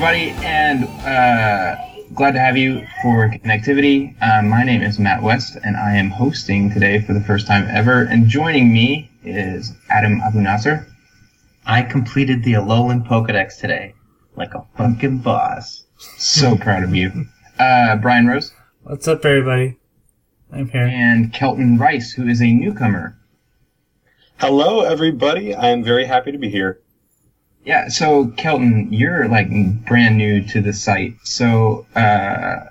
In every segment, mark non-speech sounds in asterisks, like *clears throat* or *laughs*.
everybody, and uh, glad to have you for connectivity. Uh, my name is Matt West, and I am hosting today for the first time ever. And joining me is Adam Abou-Nasr. I completed the Alolan Pokedex today, like a fucking boss. So proud of you. Uh, Bryan Rose What's up, everybody? I'm here. and Kelton Rice, who is a newcomer. Hello, everybody. I am very happy to be here. Yeah, so Kelton, you're like brand new to the site. So uh,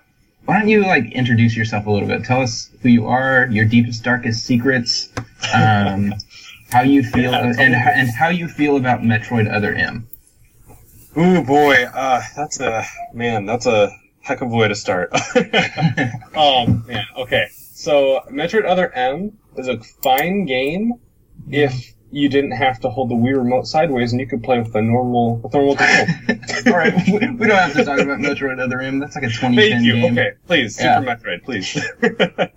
why don't you like introduce yourself a little bit? Tell us who you are, your deepest, darkest secrets, um, *laughs* how you feel, Yeah, and and how you feel about Metroid Other M. Ooh, boy. Uh, that's a man. That's a heck of a way to start. *laughs* um, yeah. Okay. So, Metroid Other M is a fine game if you didn't have to hold the Wii remote sideways and you could play with the normal, with normal control. *laughs* All right, we, we don't have to talk about Metroid Other M. That's like a 2010 Thank you. game. Okay, please, Super Metroid, please. *laughs*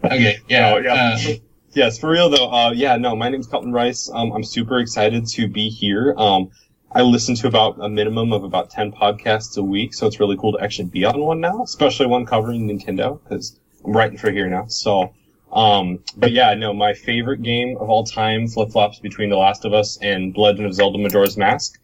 Okay, yeah. No, yeah. uh, Yes, for real though. Uh, yeah, no, my name's Kelton Rice. Um, I'm super excited to be here. Um, I listen to about a minimum of about 10 podcasts a week, so it's really cool to actually be on one now, especially one covering Nintendo, because I'm writing for here now. So, um, but yeah, no, my favorite game of all time flip-flops between The Last of Us and Legend of Zelda Majora's Mask.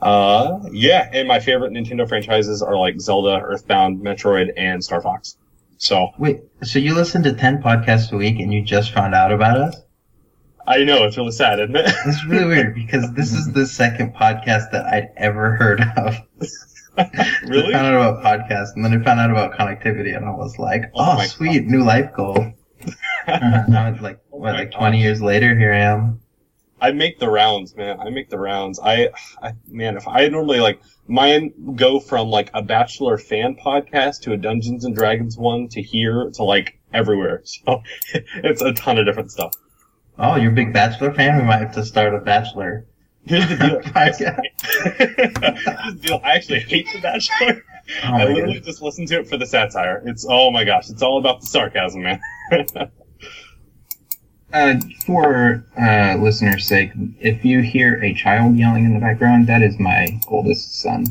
Uh, yeah, and my favorite Nintendo franchises are like Zelda, Earthbound, Metroid, and Star Fox. So, Wait, so you listen to 10 podcasts a week and you just found out about us? I know, it's really sad, isn't it? *laughs* It's really weird because this is the second podcast that I'd ever heard of. really? *laughs* I found out about podcasts and then I found out about connectivity and I was like, Oh oh, sweet, new life goal. *laughs* now it's like, what, like 20 years later, here I am. I make the rounds, man. I make the rounds. I, I, man, if I normally like mine go from like a Bachelor fan podcast to a Dungeons and Dragons one to here to like everywhere. *laughs* So it's a ton of different stuff. Oh, you're a big Bachelor fan? We might have to start a Bachelor Here's the deal. *laughs* podcast. Here's the deal. I actually hate the Bachelor. Oh I literally goodness. just listened to it for the satire. It's oh my gosh, it's all about the sarcasm, man. *laughs* Uh, for uh, listeners' sake, if you hear a child yelling in the background, that is my oldest son.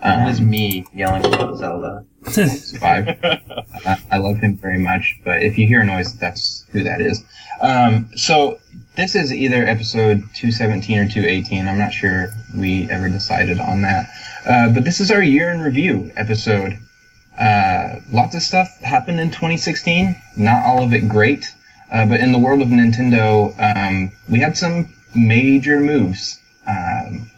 That is Um, me yelling about Zelda. he's *laughs* five. I, I love him very much, but if you hear a noise, that's who that is. Um, so this is either episode 217 or 218. I'm not sure we ever decided on that. Uh, but this is our year in review episode. Uh, lots of stuff happened in 2016. Not all of it great. Uh, but in the world of Nintendo, um, we had some major moves. Um,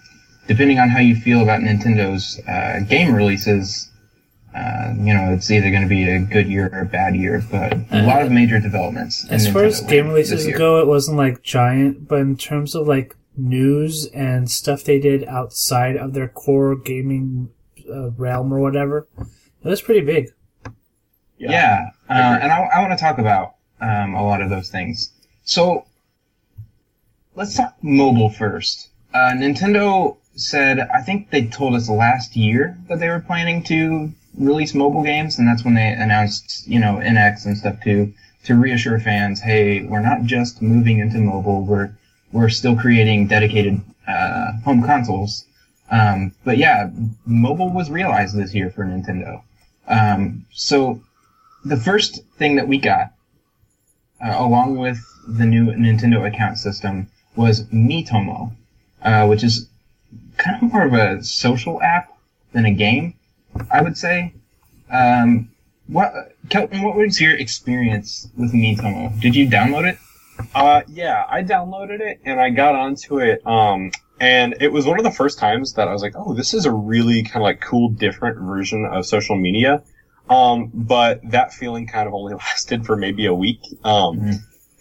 depending on how you feel about Nintendo's uh, game releases, uh, you know, it's either going to be a good year or a bad year. But a lot of major developments. As far as game releases go, it wasn't like giant, but in terms of like news and stuff they did outside of their core gaming uh, realm or whatever, it was pretty big. Yeah, uh, and I, I want to talk about um, a lot of those things. So let's talk mobile first. Uh, Nintendo said, I think they told us last year that they were planning to release mobile games, and that's when they announced, you know, NX and stuff too, to reassure fans, hey, we're not just moving into mobile, we're we're still creating dedicated uh, home consoles. Um, but yeah, mobile was realized this year for Nintendo. Um, so the first thing that we got, uh, along with the new Nintendo account system, was Miitomo, uh, which is kind of more of a social app than a game, I would say. Um, what, Kelton, what was your experience with Miitomo? Did you download it? Uh, yeah, I downloaded it and I got onto it. Um, and it was one of the first times that I was like, oh, this is a really kind of like cool, different version of social media. Um, but that feeling kind of only *laughs* lasted for maybe a week. Um, Mhm.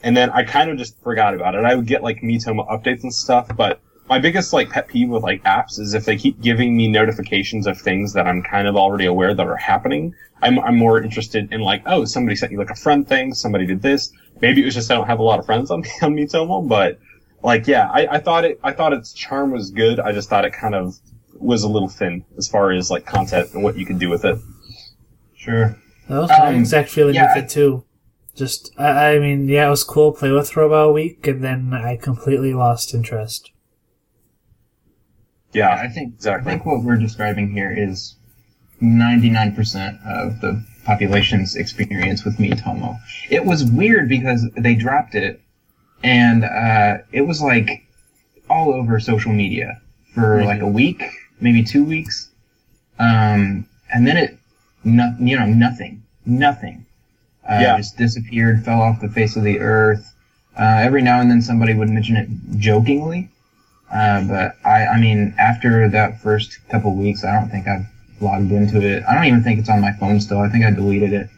and then I kind of just forgot about it. I would get like Miitomo updates and stuff, but my biggest like pet peeve with like apps is if they keep giving me notifications of things that I'm kind of already aware that are happening. I'm, I'm more interested in like, oh, somebody sent you like a friend thing, somebody did this. Maybe it was just I don't have a lot of friends on, *laughs* on Miitomo, but like, yeah, I, I thought it, I thought its charm was good. I just thought it kind of was a little thin as far as like content and what you could do with it. Sure. That was my Um, exact feeling yeah, with it too. Just, I, I mean, yeah, it was cool. Play with for about a week, and then I completely lost interest. Yeah, I think exactly. I think what we're describing here is 99% of the population's experience with Miitomo. It was weird because they dropped it, and uh, it was like all over social media for like a week, maybe two weeks, um, and then it, no, you know, nothing, nothing, uh, Yeah. just disappeared, fell off the face of the earth. Uh, every now and then somebody would mention it jokingly, uh, but I, I mean, after that first couple weeks, I don't think I've logged into it. I don't even think it's on my phone still. I think I deleted it.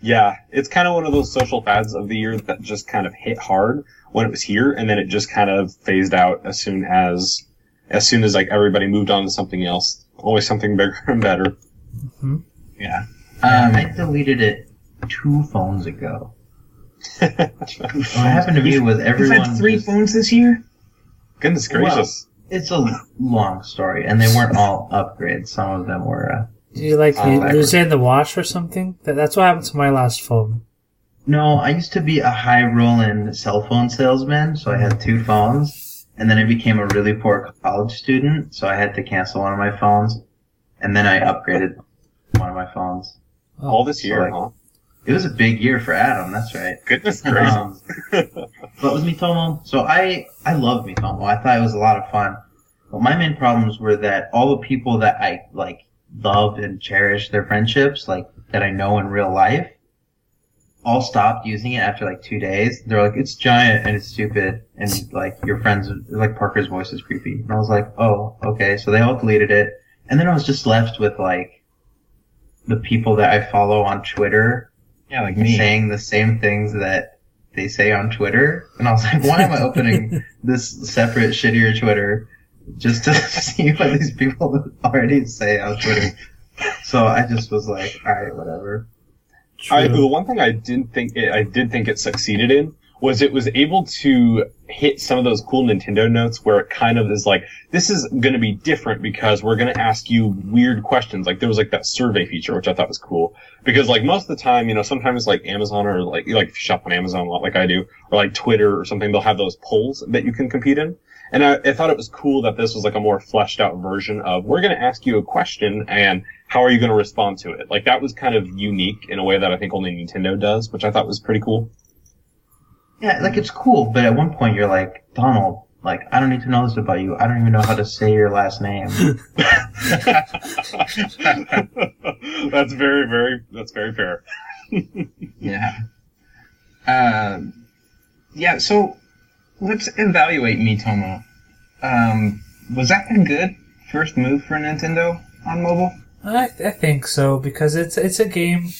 Yeah, it's kind of one of those social fads of the year that just kind of hit hard when it was here, and then it just kind of phased out as soon as, as soon as like everybody moved on to something else. Always something bigger *laughs* and better. Yeah. Yeah, Um, I deleted it two phones ago. *laughs* What happened to me was you've everyone. had three just- phones this year. Goodness gracious. It's a long story, and they weren't all upgrades. Some of them were. Uh, Did you like Oh, lo- backwards. lose it in the wash or something? That, that's what happened to my last phone. no, I used to be a high rolling cell phone salesman, so I had two phones, and then I became a really poor college student, so I had to cancel one of my phones, and then I upgraded one of my phones. All this year, like- huh? It was a big year for Adam. That's right. Goodness gracious. Um, *laughs* but with Miitomo, so I I love Miitomo. I thought it was a lot of fun. But my main problems were that all the people that I like love and cherish their friendships, like that I know in real life, all stopped using it after like two days. They're like, it's giant and it's stupid, and like your friends, like Parker's voice is creepy. And I was like, oh, okay. So they all deleted it, and then I was just left with like the people that I follow on Twitter Yeah, like me. saying the same things that they say on Twitter. And I was like, why am I opening *laughs* this separate, shittier Twitter just to *laughs* see what these people already say on Twitter? So I just was like, alright, whatever. I, the one thing I didn't think it, I did think it succeeded in was it was able to hit some of those cool Nintendo notes where it kind of is like this is going to be different because we're going to ask you weird questions. Like there was like that survey feature which I thought was cool because like most of the time you know sometimes like Amazon or like like if you shop on Amazon a lot like I do or like Twitter or something they'll have those polls that you can compete in. And I, I thought it was cool that this was like a more fleshed out version of we're going to ask you a question and how are you going to respond to it? Like that was kind of unique in a way that I think only Nintendo does, which I thought was pretty cool. Yeah, like it's cool, but at one point you're like, Donald, like, I don't need to know this about you. I don't even know how to say your last name. *laughs* that's very, very, that's very fair. *laughs* Yeah. Um, yeah, so let's evaluate Miitomo. Um, was that a good first move for Nintendo on mobile? I, I think so because it's it's a game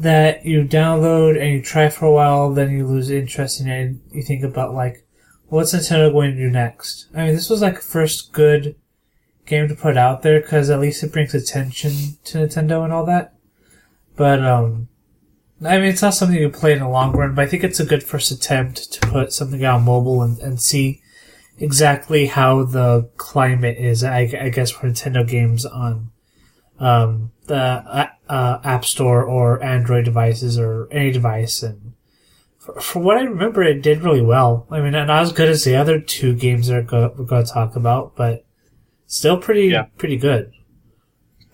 that you download and you try for a while, then you lose interest in it. And you think about like, what's Nintendo going to do next? I mean, this was like a first good game to put out there because at least it brings attention to Nintendo and all that. But um, I mean, it's not something you play in the long run. But I think it's a good first attempt to put something out on mobile and, and see exactly how the climate is. I, I guess for Nintendo games on um, the uh, App Store or Android devices or any device. And for, for what I remember, it did really well. I mean, not as good as the other two games that go, we're going to talk about, but still pretty Yeah. pretty good.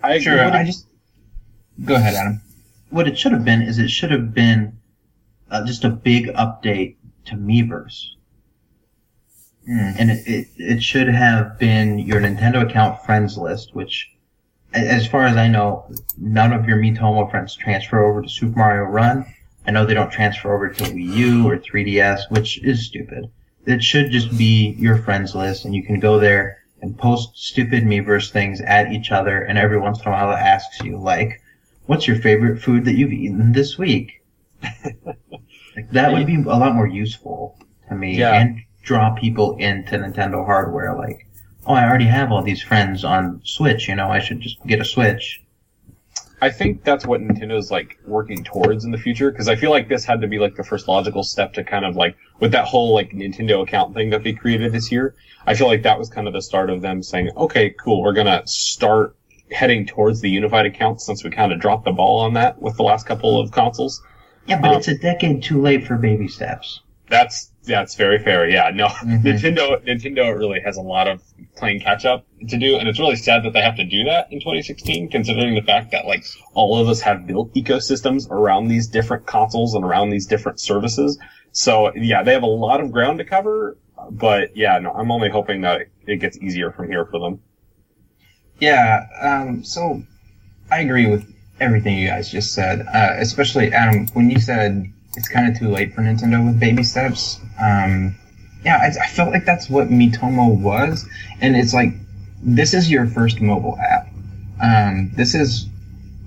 I Sure, agree. I just. Go ahead, Adam. what it should have been is it should have been uh, just a big update to Miiverse. Hmm. and it, it, it should have been your Nintendo account friends list, which, a- as far as I know, none of your Miitomo friends transfer over to Super Mario Run. I know they don't transfer over to Wii U or 3DS, which is stupid. It should just be your friends list, and you can go there and post stupid Miiverse things at each other, and every once in a while it asks you, like, what's your favorite food that you've eaten this week? *laughs* like, that would be a lot more useful to me, Yeah. and draw people into Nintendo hardware. Like, oh, I already have all these friends on Switch. You know, I should just get a Switch. I think that's what Nintendo's like working towards in the future because I feel like this had to be like the first logical step to kind of like with that whole like Nintendo account thing that they created this year. I feel like that was kind of the start of them saying, okay, cool, we're gonna start heading towards the unified account since we kind of dropped the ball on that with the last couple of consoles. Yeah, but Um, it's a decade too late for baby steps. That's Yeah, that's very fair. Yeah, no, *laughs* Mhm. Nintendo Nintendo really has a lot of playing catch up to do, and it's really sad that they have to do that in 2016, considering the fact that like all of us have built ecosystems around these different consoles and around these different services. So yeah, they have a lot of ground to cover. But yeah, no, I'm only hoping that it, it gets easier from here for them. Yeah, um, so I agree with everything you guys just said, uh, especially Adam, when you said it's kind of too late for Nintendo with baby steps. Um, yeah, I, I felt like that's what Miitomo was, and it's like this is your first mobile app. Um, this is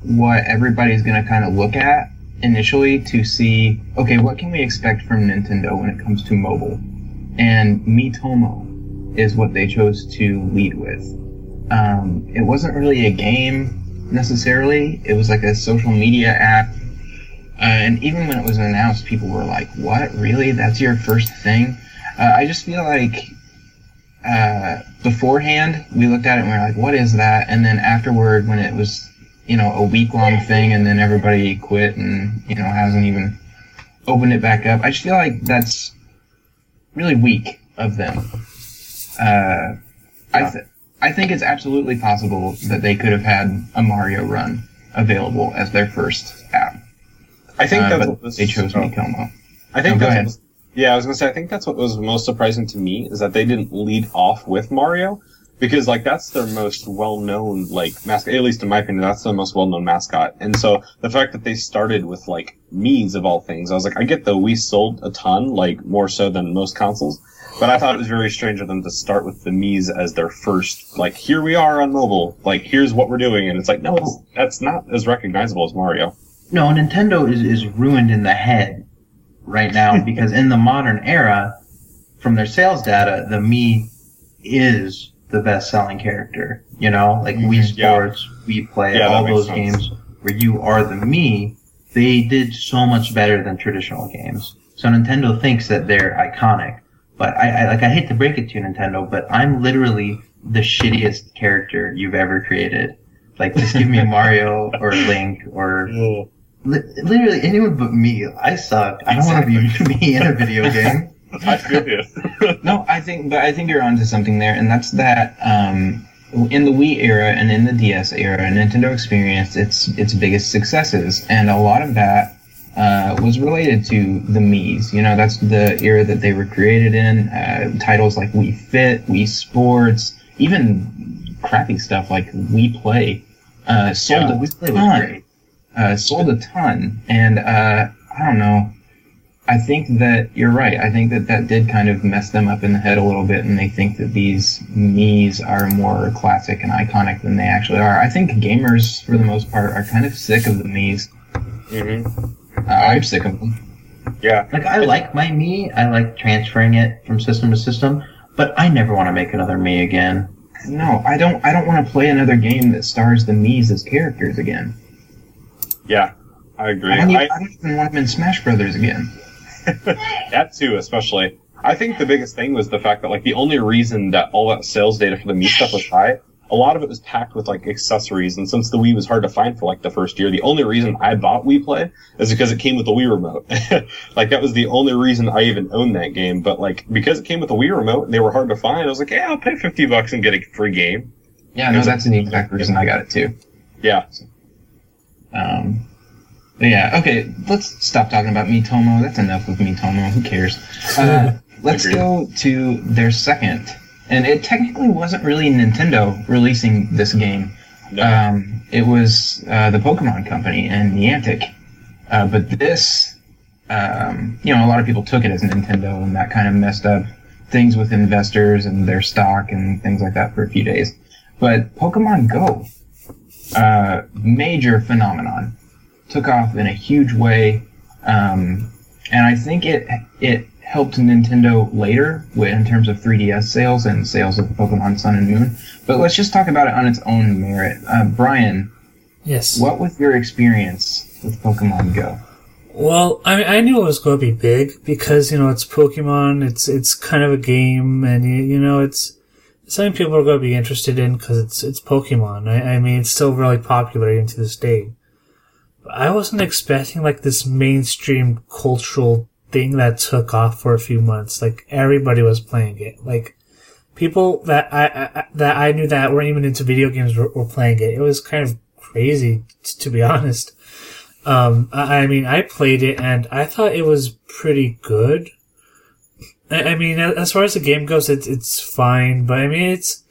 what everybody's going to kind of look at initially to see, okay, what can we expect from Nintendo when it comes to mobile? And Miitomo is what they chose to lead with. Um, it wasn't really a game necessarily. It was like a social media app. Uh, and even when it was announced, people were like, "What? Really? That's your first thing?" Uh, I just feel like uh, beforehand we looked at it and we were like, "What is that?" And then afterward, when it was you know a week long thing, and then everybody quit and you know hasn't even opened it back up, I just feel like that's really weak of them. Uh, I th- I think it's absolutely possible that they could have had a Mario Run available as their first app. I think Uh, that's what was, they chose oh. I think go that's was, yeah, I was gonna say I think that's what was most surprising to me is that they didn't lead off with Mario because like that's their most well known like mascot at least in my opinion that's the most well known mascot. And so the fact that they started with like Mii's of all things I was like I get the Wii sold a ton like more so than most consoles but I thought it was very strange of them to start with the Mii's as their first like here we are on mobile like here's what we're doing and it's like no that's not as recognizable as Mario No, Nintendo is, is ruined in the head right now *laughs* because in the modern era, from their sales data, the Mii is the best selling character. You know, like Wii Mhm, yeah. Sports, Wii Play, Yeah, all those sense. games where you are the Mii, they did so much better than traditional games. So Nintendo thinks that they're iconic. But I, I like I hate to break it to you, Nintendo, but I'm literally the shittiest character you've ever created. Like just give me *laughs* Mario or Link or Li- literally anyone but me. I suck. I don't want to be *laughs* me in a video game. *laughs* I feel you *laughs* No, I think, but I think you're onto something there, and that's that. Um, in the Wii era and in the DS era, Nintendo experienced its its biggest successes, and a lot of that uh, was related to the Mii's. You know, that's the era that they were created in. Uh, titles like Wii Fit, Wii Sports, even crappy stuff like Wii Play, uh, sold Yeah, a Wii Play was great. Uh, sold a ton, and uh, I don't know. I think that you're right. I think that that did kind of mess them up in the head a little bit, and they think that these Mii's are more classic and iconic than they actually are. I think gamers, for the most part, are kind of sick of the Mii's. hmm Uh, I'm sick of them. yeah Like I like my me. I like transferring it from system to system, but I never want to make another Mii again. No, I don't. I don't want to play another game that stars the Mii's as characters again. Yeah, I agree. I don't, even, I, I don't even want them in Smash Brothers again. *laughs* that too, especially. I think the biggest thing was the fact that like the only reason that all that sales data for the Mii stuff was high, a lot of it was packed with like accessories, and since the Wii was hard to find for like the first year, the only reason I bought Wii Play is because it came with the Wii remote. *laughs* like that was the only reason I even owned that game. But like because it came with the Wii remote and they were hard to find, I was like, yeah, I'll pay fifty bucks and get a free game. Yeah, no, that's the exact reason I got it too. Yeah, Um, but yeah, okay, let's stop talking about Miitomo. That's enough with Miitomo. Who cares? Uh, *laughs* let's Agreed. go to their second. And it technically wasn't really Nintendo releasing this game. no, Um, it was uh, the Pokemon Company and Niantic. Uh, but this, um, you know, a lot of people took it as Nintendo, and that kind of messed up things with investors and their stock and things like that for a few days. But Pokemon Go, uh, major phenomenon, took off in a huge way, um, and I think it it helped Nintendo later wi- in terms of 3DS sales and sales of Pokemon Sun and Moon. But let's just talk about it on its own merit. Uh, Brian, Yes. what was your experience with Pokemon Go? Well, I mean, I knew it was going to be big because you know it's Pokemon. It's it's kind of a game, and you, you know it's something people are going to be interested in because it's it's Pokemon. I, I mean, it's still really popular even to this day. But I wasn't expecting like this mainstream cultural thing that took off for a few months. Like everybody was playing it. Like people that I, I that I knew that weren't even into video games were, were playing it. It was kind of crazy, t- to be *laughs* honest. Um, I, I mean, I played it and I thought it was pretty good. I, I mean, as far as the game goes, it's it's fine, but I mean, it's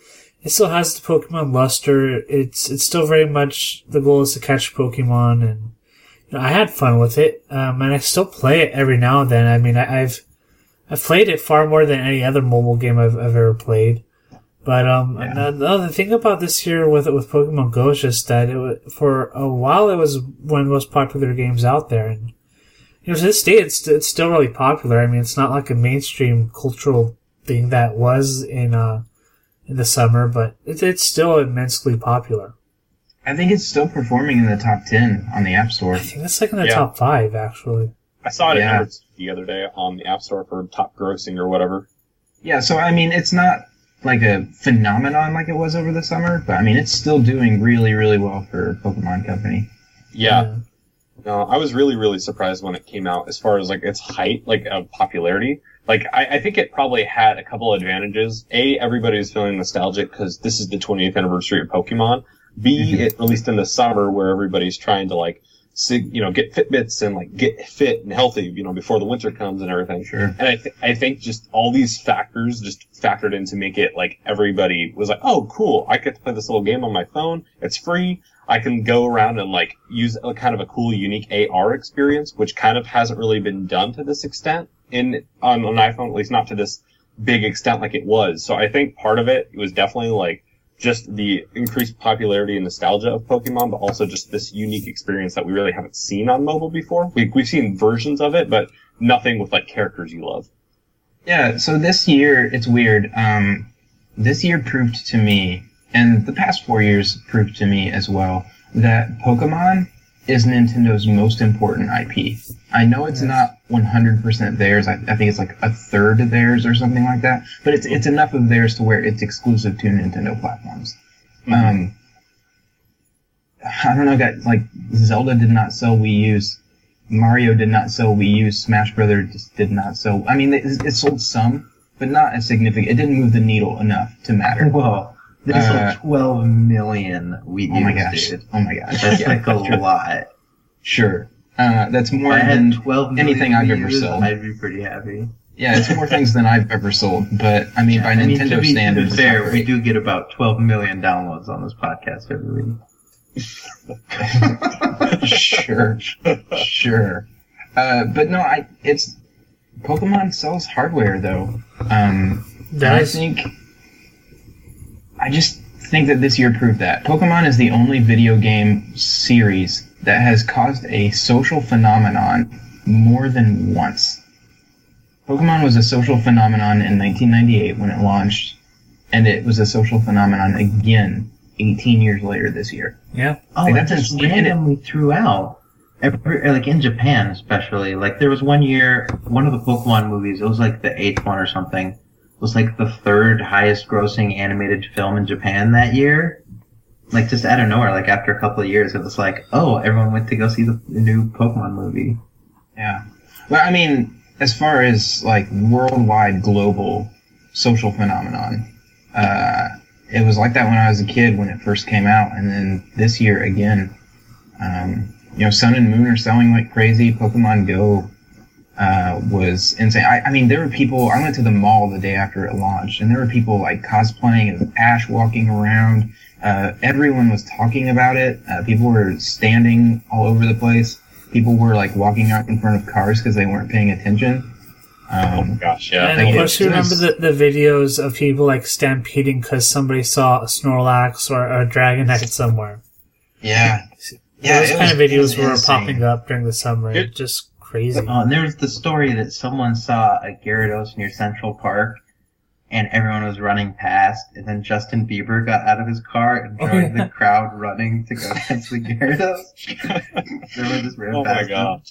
it still has the Pokemon luster. It's it's still very much the goal is to catch Pokemon, and you know, I had fun with it, um, and I still play it every now and then. I mean, I, I've I've played it far more than any other mobile game I've, I've ever played. But um, Yeah. another thing about this year with with Pokemon Go is just that it was, for a while it was one of the most popular games out there, and you know to this day it's it's still really popular. I mean, it's not like a mainstream cultural thing that was in uh in the summer, but it's it's still immensely popular. I think it's still performing in the top ten on the App Store. I think that's like in the Yeah. top five actually. I saw it Yeah. at the other day on the App Store for top grossing or whatever. Yeah, so I mean, it's not like a phenomenon like it was over the summer, but I mean, it's still doing really, really well for Pokemon Company. Yeah. No, I was really, really surprised when it came out as far as like its height, like of popularity. Like, I, I think it probably had a couple advantages. A, everybody was feeling nostalgic because this is the 20th anniversary of Pokemon. B, Mhm. it released in the summer where everybody's trying to like, sig- you know, get Fitbits and like get fit and healthy, you know, before the winter comes and everything. Sure. And I, th- I think just all these factors just factored in to make it like everybody was like, oh, cool. I get to play this little game on my phone. It's free. I can go around and like use a kind of a cool, unique AR experience, which kind of hasn't really been done to this extent in on an iPhone, at least not to this big extent like it was. So I think part of it was definitely like just the increased popularity and nostalgia of Pokemon, but also just this unique experience that we really haven't seen on mobile before. We, we've seen versions of it, but nothing with like characters you love. Yeah, so this year, it's weird. Um, this year proved to me, and the past four years proved to me as well, that Pokemon is Nintendo's most important IP. I know it's not 100% theirs. I, I think it's like a third of theirs or something like that. But it's it's enough of theirs to where it's exclusive to Nintendo platforms. Um, I don't know, guys. Like Zelda did not sell Wii U's. Mario did not sell Wii U. Smash Brothers just did not sell. I mean, it, it sold some, but not as significant. It didn't move the needle enough to matter. Whoa. They Uh, sold 12 million Wii Oh my gosh! dude. Oh my gosh! That's Yeah, like a sure. lot. Sure. Uh, that's more I than had 12 million anything I've Wii ever U's, sold. I'd be pretty happy. yeah, it's more things than I've ever sold. But I mean, by I mean, Nintendo to be, standards, to be fair, we do get about 12 million downloads on this podcast every week. sure, sure. Uh, but no, I it's Pokemon sells hardware though. Um, and I think I just think that this year proved that Pokemon is the only video game series that has caused a social phenomenon more than once. Pokemon was a social phenomenon in 1998 when it launched, and it was a social phenomenon again 18 years later this year. yeah. Oh, Like, it that's just insane. randomly threw out. Every, uh, like in Japan, especially. Like there was one year, one of the Pokemon movies. It was like the eighth one or something. Was like the third highest grossing animated film in Japan that year. Like just out of nowhere, like after a couple of years, it was like, oh, everyone went to go see the, new Pokemon movie. Yeah. Well, I mean, as far as like worldwide global social phenomenon, uh, it was like that when I was a kid when it first came out, and then this year again. Um, you know, Sun and Moon are selling like crazy. Pokemon Go uh, was insane. I, I mean, there were people. I went to the mall the day after it launched, and there were people like cosplaying as Ash walking around. Uh, everyone was talking about it. Uh, people were standing all over the place. People were like walking out in front of cars because they weren't paying attention. Um, Gosh, yeah. and of course, you remember the, the videos of people like stampeding because somebody saw a Snorlax or a Dragonite somewhere. yeah, yeah. Those kind of was- it videos was were insane. popping up during the summer. It- just crazy. Oh, and there was the story that someone saw a Gyarados near Central Park, and everyone was running past, and then Justin Bieber got out of his car and Oh, joined yeah. the crowd running to go *laughs* catch the Gyarados. *laughs* Everyone just ran Oh my god. him.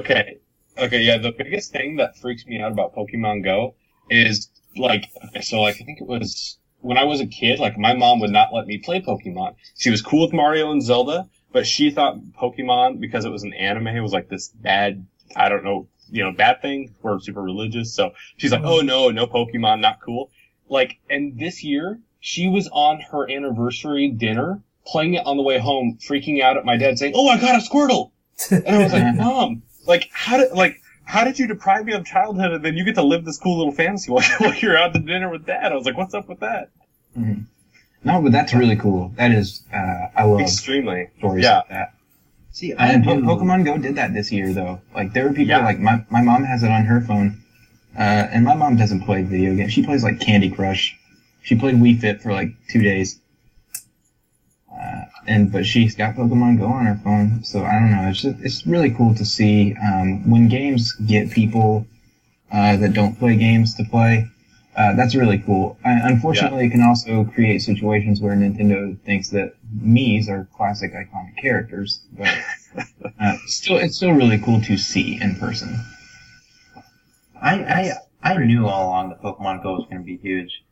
Okay. Okay, yeah, the biggest thing that freaks me out about Pokemon Go is like so like I think it was when I was a kid, like my mom would not let me play Pokemon. She was cool with Mario and Zelda, but she thought Pokemon because it was an anime it was like this bad I don't know, you know, bad thing. We're super religious. So she's like, oh no, no Pokemon, not cool. Like, and this year she was on her anniversary dinner playing it on the way home, freaking out at my dad saying, oh, I got a Squirtle. And I was like, *laughs* mom, like, how did, like, how did you deprive me of childhood and then you get to live this cool little fantasy while, *laughs* while you're out to dinner with dad? I was like, what's up with that? Mhm. No, but that's really cool. That is, uh, I love Extremely. stories Yeah. like that. See, I And po- do. Pokemon Go did that this year, though. Like, there were people Yeah. like my my mom has it on her phone, uh, and my mom doesn't play video games. She plays like Candy Crush. She played Wii Fit for like two days, uh, and but she's got Pokemon Go on her phone. So I don't know. It's just, it's really cool to see um, when games get people uh, that don't play games to play. Uh, that's really cool. Uh, unfortunately, it can also create situations where Nintendo thinks that Mii's are classic iconic characters, but uh, *laughs* still, it's still really cool to see in person. I, I I knew all along that Pokemon Go was going to be huge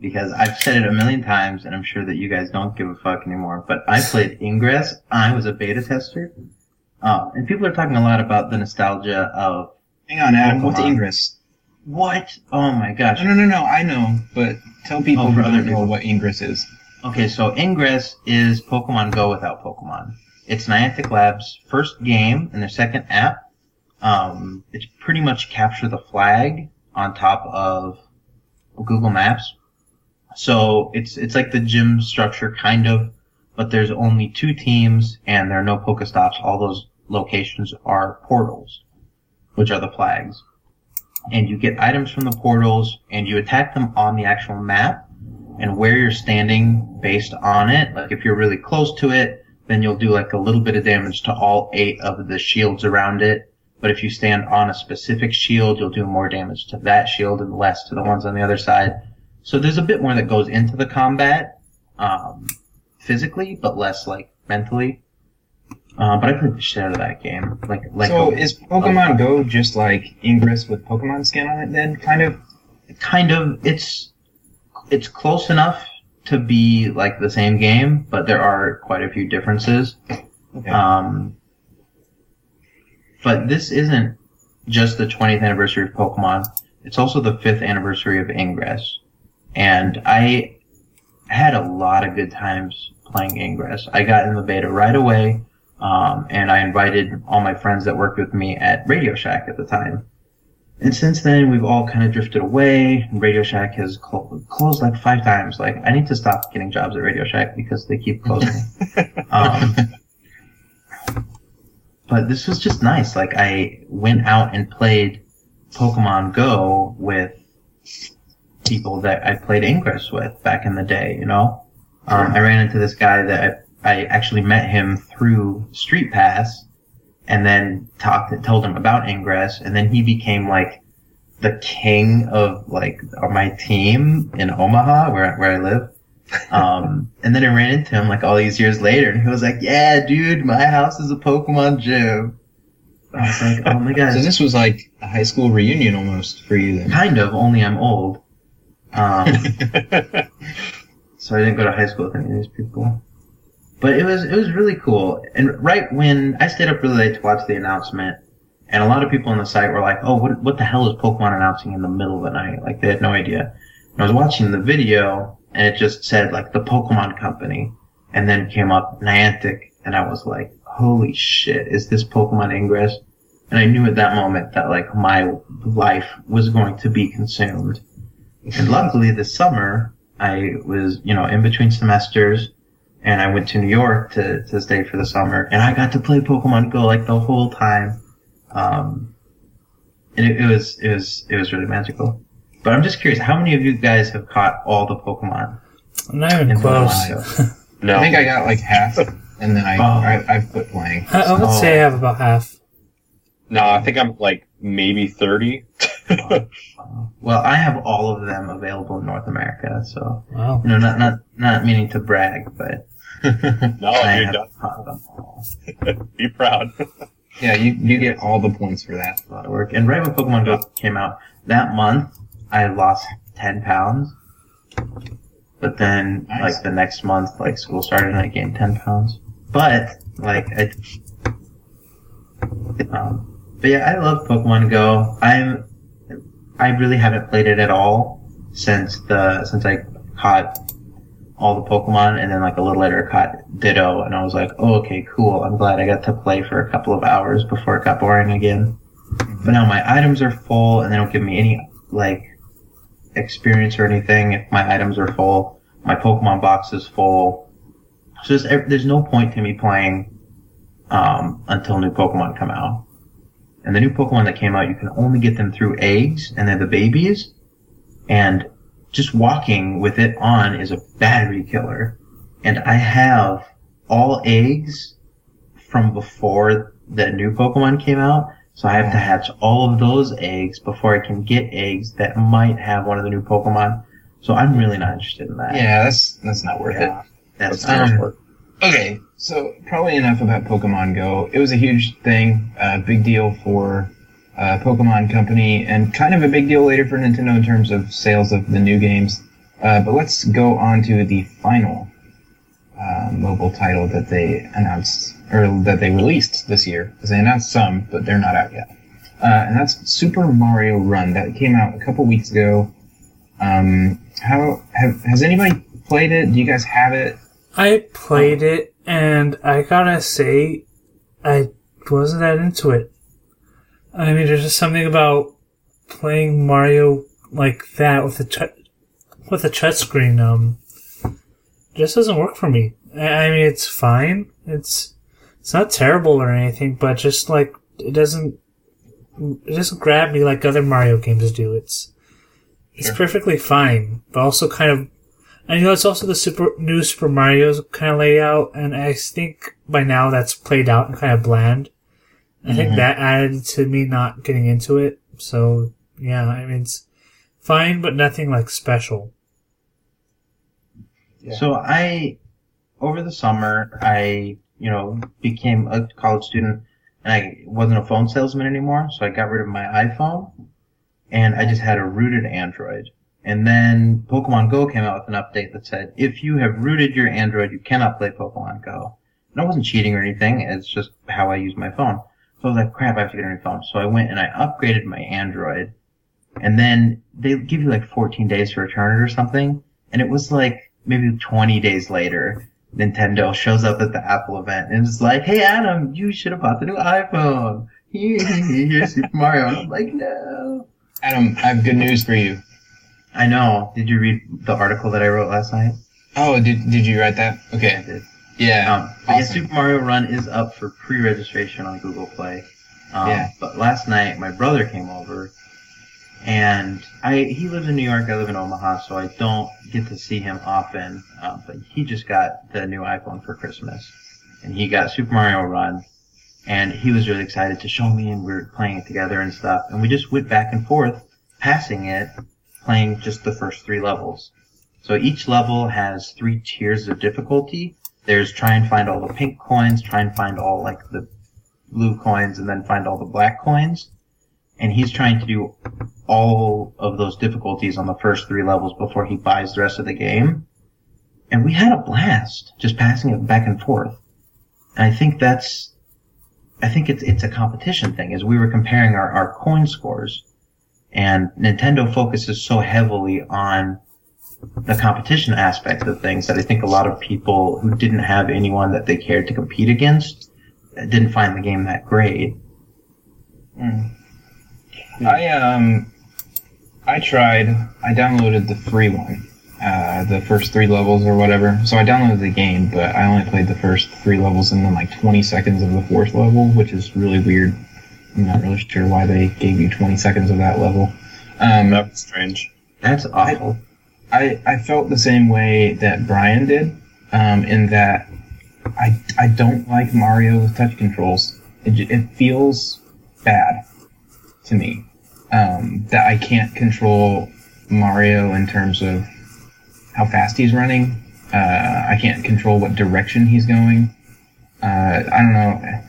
because I've said it a million times, and I'm sure that you guys don't give a fuck anymore. But I played Ingress. I was a beta tester, um, and people are talking a lot about the nostalgia of Hang on, Adam. What's Pokemon. Ingress? What? Oh my gosh! No, no, no, no. I know, but tell people Oh, for other people. what Ingress is. Okay, so Ingress is Pokemon Go without Pokemon. It's Niantic Labs' first game and their second app. Um, it's pretty much capture the flag on top of Google Maps. So it's it's like the gym structure kind of, but there's only two teams and there are no Pokestops. All those locations are portals, which are the flags. And you get items from the portals and you attack them on the actual map and where you're standing based on it. Like if you're really close to it, then you'll do like a little bit of damage to all eight of the shields around it. But if you stand on a specific shield, you'll do more damage to that shield and less to the ones on the other side. So there's a bit more that goes into the combat, um, physically, but less like mentally. Uh, but I played the shit out of that game. Like, like so is Pokemon Go just like Ingress with Pokemon skin on it? Then, kind of. kind of it's it's close enough to be like the same game, but there are quite a few differences. Okay. Um, but this isn't just the 20th anniversary of Pokemon. It's also the fifth anniversary of Ingress, and I had a lot of good times playing Ingress. I got in the beta right away, um, and I invited all my friends that worked with me at Radio Shack at the time. And since then, we've all kind of drifted away. Radio Shack has clo- closed like five times. Like, I need to stop getting jobs at Radio Shack because they keep closing. *laughs* um, but this was just nice. Like, I went out and played Pokemon Go with people that I played Ingress with back in the day, you know? Um, I ran into this guy that I, I actually met him through Street Pass and then talked and told him about Ingress, and then he became like the king of like my team in Omaha, where where I live. Um, *laughs* and then I ran into him like all these years later, and he was like, "Yeah, dude, my house is a Pokemon gym." I was like, "Oh my god!" So this was like a high school reunion almost for you then. kind of. Only I'm old. Um, *laughs* so I didn't go to high school with any of these people. But it was it was really cool. And right when I stayed up really late to watch the announcement, and a lot of people on the site were like, "Oh, what what the hell is Pokemon announcing in the middle of the night?" Like they had no idea. And I was watching the video, and it just said like the Pokemon Company, and then came up Niantic, and I was like, "Holy shit! Is this Pokemon Ingress?" And I knew at that moment that like my life was going to be consumed. And luckily this summer, I was, you know, in between semesters and I went to New York to, to stay for the summer and I got to play Pokemon Go like the whole time. Um, and it, it was, it was, it was really magical. But I'm just curious, how many of you guys have caught all the Pokemon? I'm not even close. *laughs* no. I think I got like half, and then I Oh. I, I quit playing. I, I would Oh. say I have about half. No, I think I'm like maybe *laughs* 30. *laughs* Well, I have all of them available in North America, so, Wow. you know, not, not, not meaning to brag, but *laughs* No, I dude, have don't- them all. *laughs* be proud. yeah, you you get all the points for that. a lot of work. And right when Pokemon Go came out that month, I lost ten pounds. But then, Nice. like the next month, like school started, and I gained ten pounds. But like, I, um, but yeah, I love Pokemon Go. I'm I really haven't played it at all since the since I caught all the Pokemon, and then like a little later caught Ditto, and I was like, oh, okay, cool. I'm glad I got to play for a couple of hours before it got boring again. But now my items are full, and they don't give me any like experience or anything if my items are full. My Pokemon box is full, so there's, there's no point to me playing um, until new Pokemon come out. And the new Pokemon that came out, you can only get them through eggs, and they're the babies. And just walking with it on is a battery killer. And I have all eggs from before the new Pokemon came out. So I have to hatch all of those eggs before I can get eggs that might have one of the new Pokemon. So I'm really not interested in that. Yeah, that's that's not worth Yeah. it. That's Um, not worth Okay, so probably enough about Pokemon Go. It was a huge thing, a big deal for uh, Pokemon Company, and kind of a big deal later for Nintendo in terms of sales of the new games. Uh, but let's go on to the final uh, mobile title that they announced, or that they released this year. Because they announced some, but they're not out yet. Uh, and that's Super Mario Run. That came out a couple weeks ago. Um, how have, has anybody played it? Do you guys have it? I played it, and I gotta say, I wasn't that into it. I mean, there's just something about playing Mario like that with a touch with a touch screen. Um, just doesn't work for me. I, I mean, it's fine. It's it's not terrible or anything, but just like it doesn't it doesn't grab me like other Mario games do. It's it's perfectly fine, but also kind of and you know, it's also the super new Super Mario's kind of layout, and I think by now that's played out and kind of bland. I think Mhm. that added to me not getting into it. So yeah, I mean it's fine, but nothing like special. Yeah. So I, over the summer, I, you know, became a college student and I wasn't a phone salesman anymore. So I got rid of my iPhone and I just had a rooted Android. And then Pokemon Go came out with an update that said, if you have rooted your Android, you cannot play Pokemon Go. And I wasn't cheating or anything. It's just how I use my phone. So I was like, crap, I have to get a new phone. So I went and I upgraded my Android. And then they give you like 14 days to return it or something. And it was like maybe 20 days later, Nintendo shows up at the Apple event and is like, hey Adam, you should have bought the new iPhone. Here, *laughs* here's Super Mario. And I'm like, no. Adam, I have good news for you. I know. Did you read the article that I wrote last night? Oh, did, did you write that? Okay. I did. Yeah. Um, Awesome. Super Mario Run is up for pre-registration on Google Play. Um, Yeah. But last night, my brother came over, and I he lives in New York. I live in Omaha, so I don't get to see him often. Uh, but he just got the new iPhone for Christmas, and he got Super Mario Run, and he was really excited to show me, and we were playing it together and stuff. And we just went back and forth, passing it, playing just the first three levels. So each level has three tiers of difficulty. There's try and find all the pink coins, try and find all like the blue coins, and then find all the black coins. And he's trying to do all of those difficulties on the first three levels before he buys the rest of the game. And we had a blast just passing it back and forth. And I think that's, I think it's, it's a competition thing as we were comparing our, our coin scores. And Nintendo focuses so heavily on the competition aspect of things that I think a lot of people who didn't have anyone that they cared to compete against didn't find the game that great. Mm. I um, I tried. I downloaded the free one, uh, the first three levels or whatever. So I downloaded the game, but I only played the first three levels and then like 20 seconds of the fourth level, which is really weird. I'm not really sure why they gave you 20 seconds of that level. Um, That's strange. That's awful. I, I felt the same way that Bryan did, um, in that I, I don't like Mario with touch controls. It, it feels bad to me um, that I can't control Mario in terms of how fast he's running. Uh, I can't control what direction he's going. Uh, I don't know.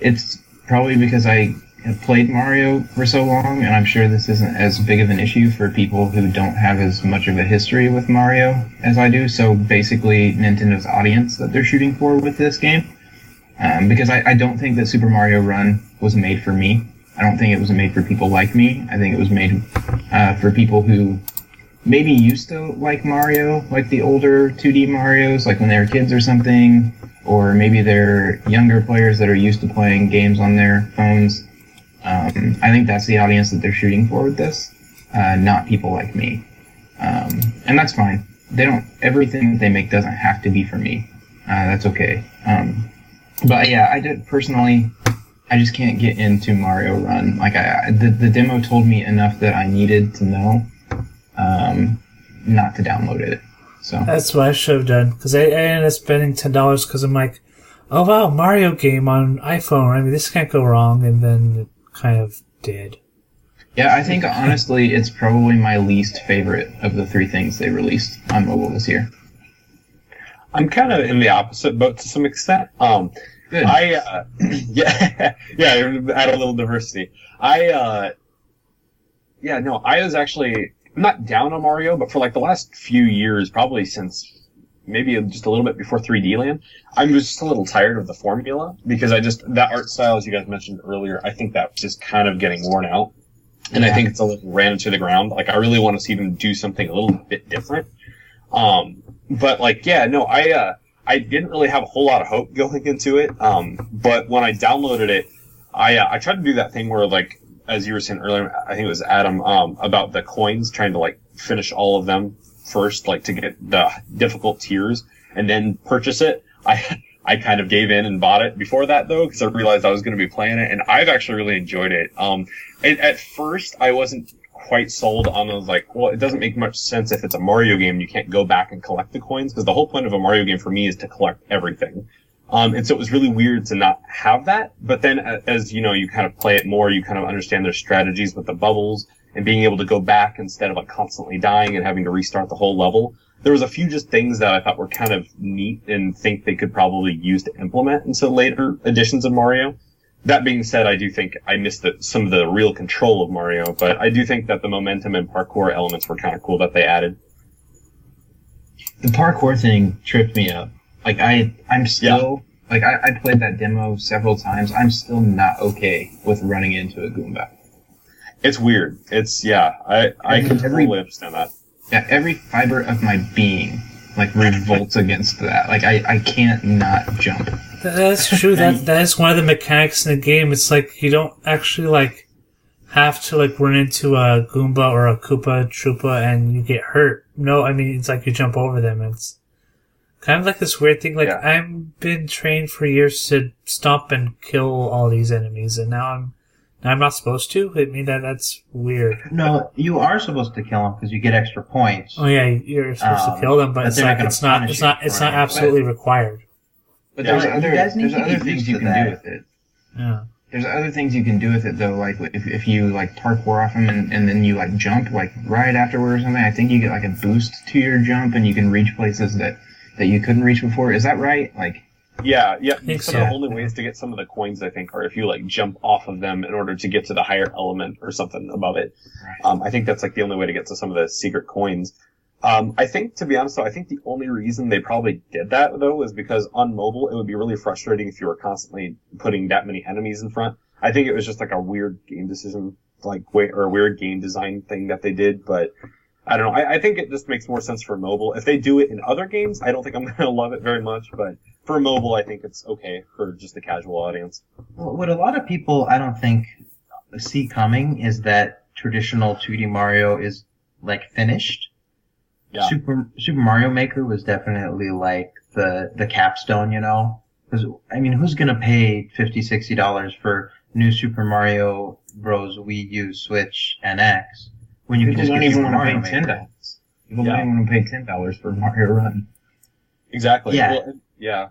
It's probably because I have played Mario for so long, and I'm sure this isn't as big of an issue for people who don't have as much of a history with Mario as I do. So basically, Nintendo's audience that they're shooting for with this game. Um, because I, I don't think that Super Mario Run was made for me. I don't think it was made for people like me. I think it was made uh, for people who maybe used to like Mario, like the older 2D Mario's, like when they were kids or something, or maybe they're younger players that are used to playing games on their phones. Um, I think that's the audience that they're shooting for with this, uh, not people like me. Um, and that's fine. They don't. Everything that they make doesn't have to be for me. Uh, that's okay. Um, but yeah, I did personally. I just can't get into Mario Run. Like I, the the demo told me enough that I needed to know, um, not to download it. So That's what I should have done because I, I ended up spending ten dollars because I'm like, oh wow, Mario game on iPhone. I mean, this can't go wrong, and then kind of did. yeah, I think honestly, it's probably my least favorite of the three things they released on mobile this year. I'm kind of in the opposite boat to some extent. Um, Good. I uh, *clears throat* yeah *laughs* yeah add a little diversity. I uh, yeah no I was actually I'm not down on Mario, but for like the last few years, probably since maybe just a little bit before 3D Land, I'm just a little tired of the formula because I just that art style, as you guys mentioned earlier, I think that's just kind of getting worn out, and I think it's a little ran into the ground. Like I really want to see them do something a little bit different. Um, but like yeah, no, I uh, I didn't really have a whole lot of hope *laughs* going into it. Um, but when I downloaded it, I uh, I tried to do that thing where like as you were saying earlier, I think it was Adam um, about the coins, trying to like finish all of them first, like to get the difficult tiers, and then purchase it. I *laughs* I kind of gave in and bought it before that though, because I realized I was going to be playing it, and I've actually really enjoyed it. Um, at first I wasn't quite sold on those like, well, it doesn't make much sense if it's a Mario game, you can't go back and collect the coins, because the whole point of a Mario game for me is to collect everything. Um, and so it was really weird to not have that. But then as, you know, you kind of play it more, you kind of understand their strategies with the bubbles and being able to go back instead of like constantly dying and having to restart the whole level. There was a few just things that I thought were kind of neat and think they could probably use to implement into later editions of Mario. That being said, I do think I missed the, some of the real control of Mario, but I do think that the momentum and parkour elements were kind of cool that they added. the parkour thing tripped me up. Like I, I'm still like I, I played that demo several times. I'm still not okay with running into a Goomba. It's weird. It's, yeah, I, I can Every- totally understand that. Yeah, every fiber of my being like revolts against that. Like I, I can't not jump. That's true. *laughs* That that is one of the mechanics in the game. It's like you don't actually like have to like run into a Goomba or a Koopa Troopa and you get hurt. No, I mean it's like you jump over them. It's kind of like this weird thing. Like Yeah. I've been trained for years to stomp and kill all these enemies, and now I'm now I'm not supposed to. I mean that that's weird. No, you are supposed to kill them because you get extra points. Oh yeah, you're supposed to Um, kill them, but, but it's they're not like it's not it's not it's not it. absolutely required. But Yeah, there's you other there's other things you can that. do with it. Yeah. There's other things you can do with it though. Like if, if you like parkour off them and, and then you like jump like right afterward or something. I think you get like a boost to your jump and you can reach places that that you couldn't reach before. Is that right? Like Yeah, yeah. Some so. of the only ways to get some of the coins, I think, are if you like jump off of them in order to get to the higher element or something above it. Um, I think that's like the only way to get to some of the secret coins. Um, I think, to be honest, though, I think the only reason they probably did that though is because on mobile it would be really frustrating if you were constantly putting that many enemies in front. I think it was just like a weird game decision, like way or a weird game design thing that they did, but. I don't know. I, I think it just makes more sense for mobile. If they do it in other games, I don't think I'm *laughs* going to love it very much, but for mobile, I think it's okay for just the casual audience. Well, what a lot of people I don't think see coming is that traditional 2D Mario is like finished. Yeah. Super Super Mario Maker was definitely like the the capstone, you know. Because I mean, who's gonna pay 50 60 dollars for new Super Mario Bros. Wii U, Switch, and X when you can people just don't get even want to pay ten dollars. People Yeah. don't even want to pay ten dollars for Mario Run. Exactly. Yeah. Well, yeah.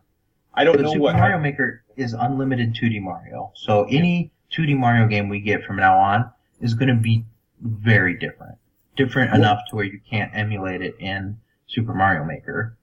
I don't But know Super what. Mario Maker is unlimited 2D Mario. So any 2D Mario game we get from now on is going to be very different. Different enough to where you can't emulate it in Super Mario Maker.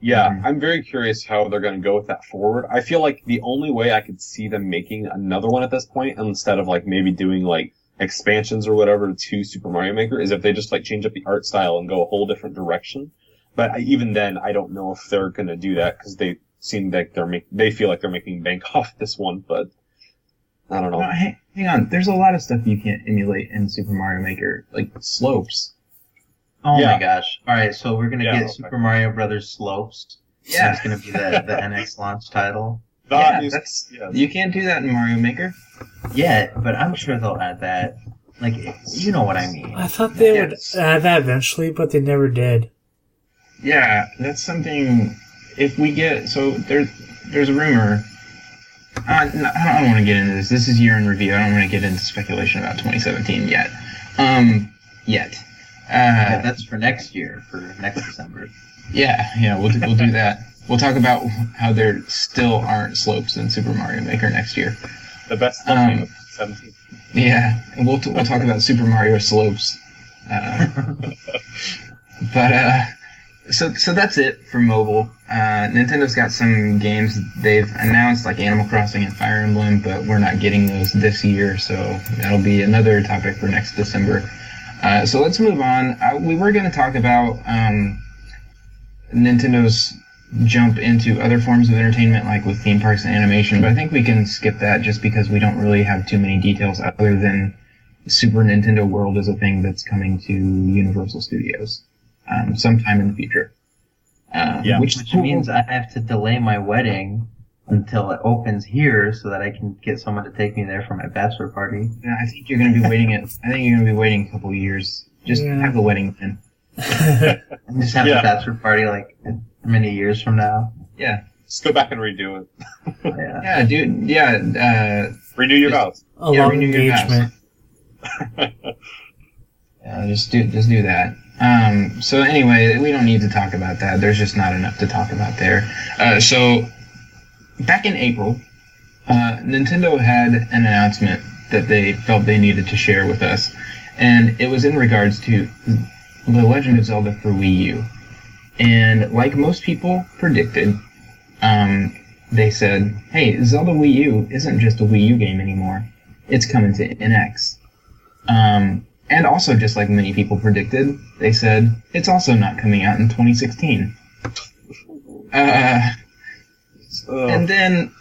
Yeah, Mhm. I'm very curious how they're going to go with that forward. I feel like the only way I could see them making another one at this point, instead of like maybe doing like expansions or whatever to Super Mario Maker, is if they just like change up the art style and go a whole different direction. But I, even then, I don't know if they're going to do that because they seem like they're make, they feel like they're making bank *laughs* off this one. But I don't know. No, hang, hang on. There's a lot of stuff you can't emulate in Super Mario Maker, like slopes. Oh Yeah. my gosh! All right, so we're gonna Yeah, get okay. Super Mario Brothers Slopes. Yeah. it's gonna be the, the *laughs* NX launch title. That yeah, is- that's yeah. you can't do that in Mario Maker. Yeah, but I'm sure they'll add that. Like, you know what I mean? I thought they Yes. would add that eventually, but they never did. Yeah, that's something. If we get so there's there's a rumor. Uh, no, I don't want to get into this. This is year in review. I don't want to get into speculation about 2017 yet. Um, yet. Yeah, Uh, that's for next year, for next December. yeah, yeah, we'll we'll do that. We'll talk about how there still aren't slopes in Super Mario Maker next year. the best stuff Um, game of 17. Yeah, and we'll we'll talk about Super Mario slopes. Uh, *laughs* but uh, so so that's it for mobile. Uh, Nintendo's got some games they've announced, like Animal Crossing and Fire Emblem, but we're not getting those this year, so that'll be another topic for next December. Uh, so let's move on. Uh, we were going to talk about um, Nintendo's jump into other forms of entertainment, like with theme parks and animation, but I think we can skip that just because we don't really have too many details other than Super Nintendo World is a thing that's coming to Universal Studios um, sometime in the future. Uh, Yeah. which, Which means I have to delay my wedding until it opens here so that I can get someone to take me there for my bachelor party. Yeah, I think you're going to be waiting. It. I think you're going to be waiting a couple years. Just Yeah. have the wedding then. *laughs* And just have Yeah. a bachelor party like many years from now. Yeah, Just go back and redo it. Yeah. yeah, dude. Yeah, Uh, Renew your vows. A Yeah, long renew your vows. engagement. *laughs* yeah. Just do just do that. Um, so anyway, we don't need to talk about that. There's just not enough to talk about there. Uh, so back in April, uh, Nintendo had an announcement that they felt they needed to share with us, and it was in regards to The Legend of Zelda for Wii U. And like most people predicted, um, they said, "Hey, Zelda Wii U isn't just a Wii U game anymore; it's coming to NX." Um, and also, just like many people predicted, they said it's also not coming out in 2016. Uh, Ugh. and then,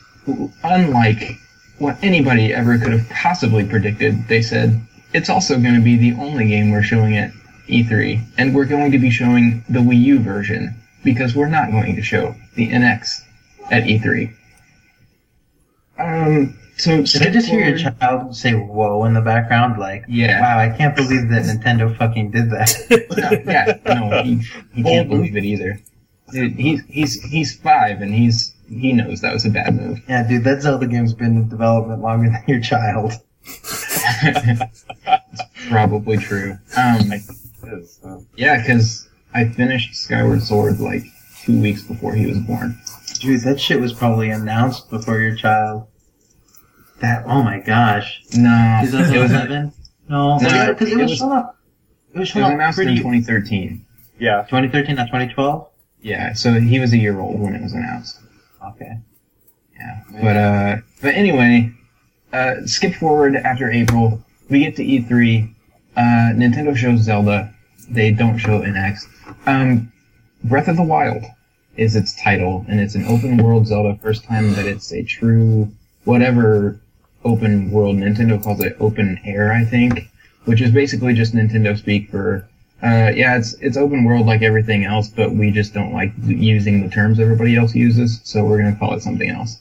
unlike what anybody ever could have possibly predicted, they said it's also going to be the only game we're showing at E3, and we're going to be showing the Wii U version because we're not going to show the NX at E3. Um, so Did I just hear your child say "whoa" in the background? Like, Yeah. wow, I can't believe that Nintendo fucking did that. *laughs* yeah, no, he, he can't believe it either. Dude, he's he's he's five and he's he knows that was a bad move. yeah, dude, that Zelda game's been in development longer than your child. *laughs* it's Probably true. Um, yeah, because I finished Skyward Sword like two weeks before he was born. Dude, that shit was probably announced before your child. That, oh my gosh. No, Is that it was, it 11? No, No, because it, it was was- showing up. It was was showing up announced in pretty. 2013. yeah. 2013, not 2012? Yeah, so he was a year old when it was announced. Okay. Yeah, but uh, but anyway, uh, skip forward after April, we get to E3. Uh, Nintendo shows Zelda. They don't show NX. Um, Breath of the Wild is its title, and it's an open world Zelda. First time that it's a true whatever open world. Nintendo calls it open air, I think, which is basically just Nintendo speak for. Uh, yeah, it's it's open world like everything else, but we just don't like using the terms everybody else uses, so we're gonna call it something else.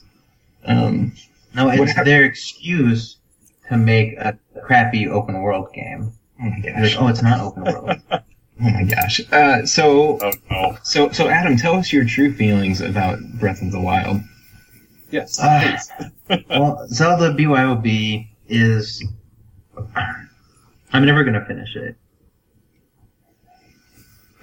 Um, No, it's hap- their excuse to make a crappy open world game. oh my gosh! like, oh, it's not open world. *laughs* Oh my gosh! Uh, so Oh no. so so Adam, tell us your true feelings about Breath of the Wild. Yes. Please. *laughs* well, Zelda BYOB is. I'm never gonna finish it.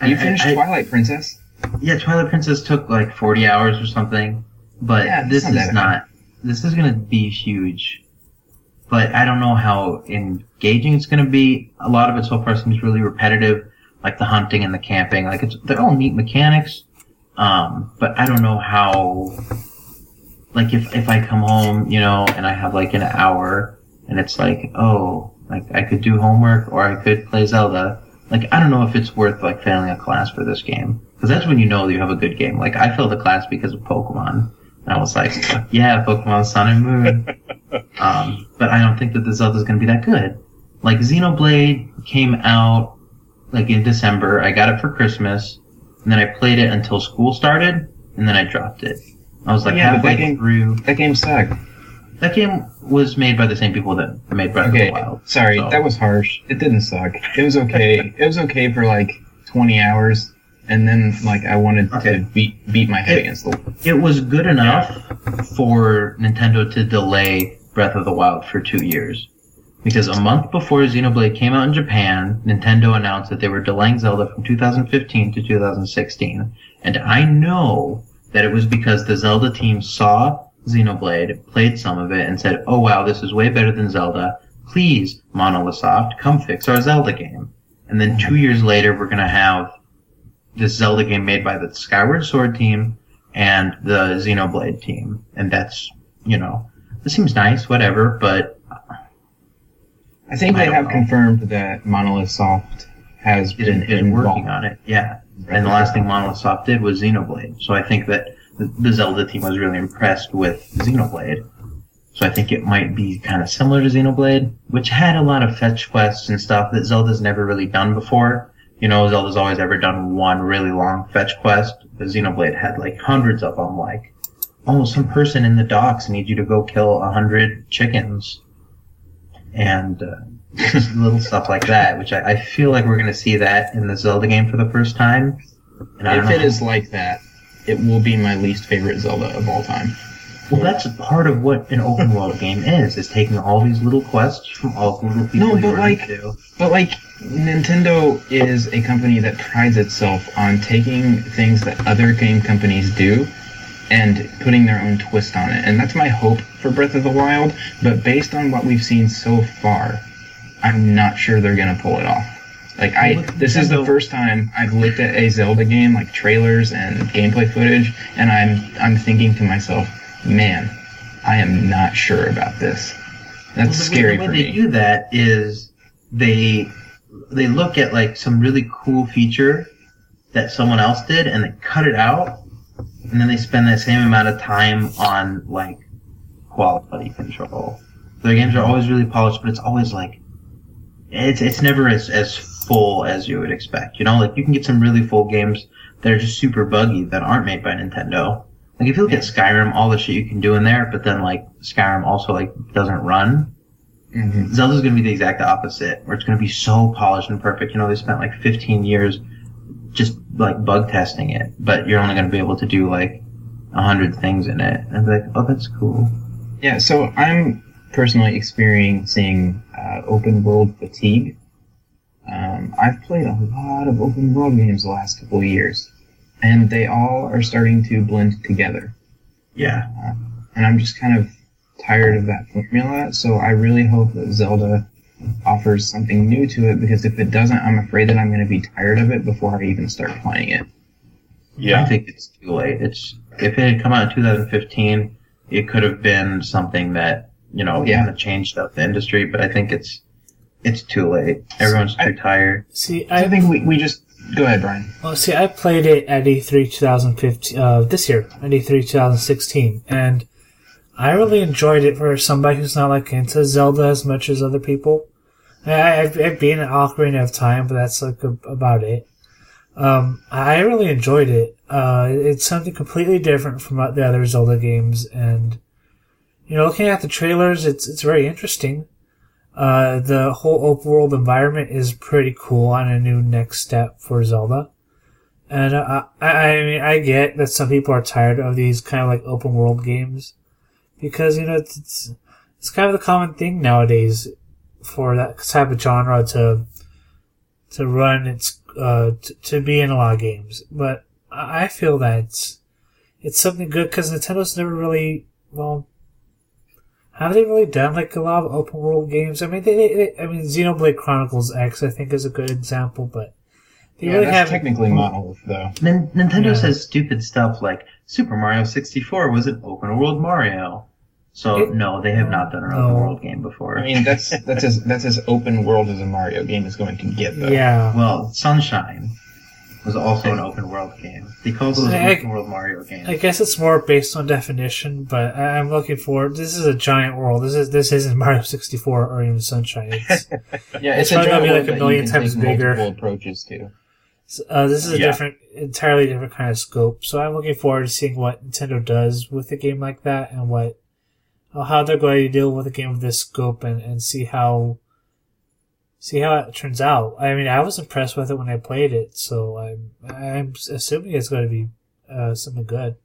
You I- finished I- Twilight Princess. Yeah, Twilight Princess took like 40 hours or something, but Yeah, this not is not. This is gonna be huge, but I don't know how engaging it's gonna be. A lot of it so far seems really repetitive, like the hunting and the camping. Like it's they're all neat mechanics, um, but I don't know how. Like if if I come home, you know, and I have like an hour, and it's like, oh, like I could do homework or I could play Zelda. Like I don't know if it's worth like failing a class for this game because that's when you know that you have a good game. Like I failed a class because of Pokemon, And I was like, yeah, Pokemon Sun and Moon. *laughs* um, but I don't think that the Zelda's going to be that good. Like Xenoblade came out like in December. I got it for Christmas, and then I played it until school started, and then I dropped it. I was like Yeah, that game- through. That game sucked. That game was made by the same people that made Breath Okay, of the Wild. sorry, So- that was harsh. It didn't suck. It was okay. *laughs* it was okay for like 20 hours, and then like I wanted Okay. to beat beat my head It- against the wall. It was good enough for Nintendo to delay Breath of the Wild for two years. Because a month before Xenoblade came out in Japan, Nintendo announced that they were delaying Zelda from 2015 to 2016. And I know that it was because the Zelda team saw Xenoblade, played some of it, and said, oh wow, this is way better than Zelda. Please, Monolith Soft, come fix our Zelda game. And then two years later, we're gonna have this Zelda game made by the Skyward Sword team and the Xenoblade team. And that's, you know, this seems nice, whatever, but I think I they have know. confirmed that Monolith Soft has is, been, been working on it. Yeah. And the last thing Monolith Soft did was Xenoblade. So I think that the, Zelda team was really impressed with Xenoblade. So I think it might be kind of similar to Xenoblade, which had a lot of fetch quests and stuff that Zelda's never really done before. You know, Zelda's always ever done one really long fetch quest, but Xenoblade had like hundreds of them, like, oh, some person in the docks needs you to go kill a hundred chickens. And, uh, little stuff like that, which I, I feel like we're going to see that in the Zelda game for the first time. And If it is like that, it will be my least favorite Zelda of all time. Well, that's part of what an open world game is, is taking all these little quests from all the little people No, but like- into. But like Nintendo is a company that prides itself on taking things that other game companies do and putting their own twist on it. And that's my hope for Breath of the Wild, but based on what we've seen so far, I'm not sure they're going to pull it off. Like I this is the first time I've looked at a Zelda game like trailers and gameplay footage and I'm I'm thinking to myself, "Man, I am not sure about this." That's Well, the, scary the way for they me. do that is they they look at like some really cool feature that someone else did and they cut it out and then they spend that same amount of time on like quality control. Their games are always really polished, but it's always like it's it's never as as full as you would expect. You know, like you can get some really full games that are just super buggy that aren't made by Nintendo. Like if you look at Skyrim, all the shit you can do in there, but then like Skyrim also like doesn't run. Mhm. Zelda's gonna be the exact opposite, where it's gonna be so polished and perfect. You know, they spent like 15 years just like bug testing it, but you're only gonna be able to do like a hundred things in it, and be like, oh, that's cool. Yeah, so I'm personally experiencing uh, open world fatigue. Um, I've played a lot of open world games the last couple of years, and they all are starting to blend together. Yeah, And I'm just kind of tired of that formula, so I really hope that Zelda offers something new to it, because if it doesn't, I'm afraid that I'm going to be tired of it before I even start playing it. Yeah. I think it's too late. It's if it had come out in 2015, it could have been something that you know Yeah. kind of changed up the industry. But I think it's it's too late. Everyone's too tired. See, I I think we, we just go ahead, Bryan. well, see, I played it at E3 2015 uh, this year, at E3 2016, and I really enjoyed it for somebody who's not like into Zelda as much as other people. I, I've, I've been an Ocarina of Time, but that's like a, about it. Um, I really enjoyed it. Uh, it's something completely different from the other Zelda games, and you know, looking at the trailers, it's it's very interesting. Uh, the whole open world environment is pretty cool on a new next step for Zelda. And uh, I, I mean, I get that some people are tired of these kind of like open world games because you know it's it's, it's kind of the common thing nowadays for that type of genre to to run its uh to, to be in a lot of games. But I feel that it's it's something good because Nintendo's never really well have they really done like a lot of open world games? I mean, they, they, they I mean, Xenoblade Chronicles X, I think, is a good example, but they Yeah, really haven't. technically Monolith, though. Nin- Nintendo Yeah. says stupid stuff like Super Mario 64 was an open world Mario. So It- no, they have not done an No. open world game before. I mean, that's that's as that's as open world as a Mario game is going to get, though. Yeah, well, Sunshine was also an open world game. They call those I- open world Mario game. I guess it's more based on definition, but I- I'm looking for. This is a giant world. This is this isn't Mario 64 or even Sunshine. It's, *laughs* Yeah, It's it's, probably gonna be like a that million times bigger. approaches to. uh, this is a Yeah. different, entirely different kind of scope. So I'm looking forward to seeing what Nintendo does with a game like that and what how they're going to deal with a game of this scope and, and see how see how it turns out. I mean, I was impressed with it when I played it, so I'm I'm assuming it's going to be uh, something good.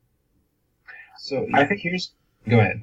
So I think here's go ahead.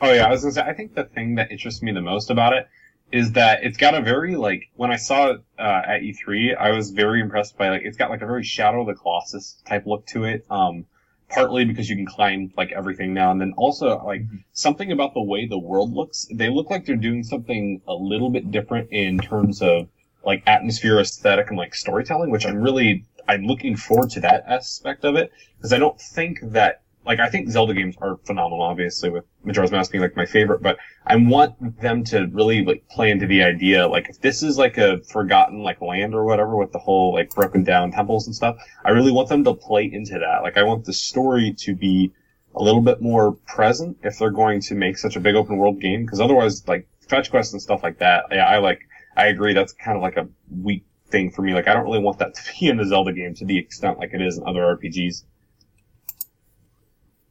Oh yeah, I was gonna say I think the thing that interests me the most about it is that it's got a very like when I saw it uh, at E3, I was very impressed by like it's got like a very Shadow of the Colossus type look to it. Um, partly because you can climb like everything now, and then also like mm-hmm. something about the way the world looks. They look like they're doing something a little bit different in terms of like atmosphere, aesthetic, and like storytelling, which I'm really I'm looking forward to that aspect of it because I don't think that like I think Zelda games are phenomenal, obviously with Majora's Mask being like my favorite, but I want them to really like play into the idea like if this is like a forgotten like land or whatever with the whole like broken down temples and stuff, I really want them to play into that. Like I want the story to be a little bit more present if they're going to make such a big open world game because otherwise like fetch quests and stuff like that, yeah, I like I agree that's kind of like a weak thing for me. Like I don't really want that to be in a Zelda game to the extent like it is in other RPGs.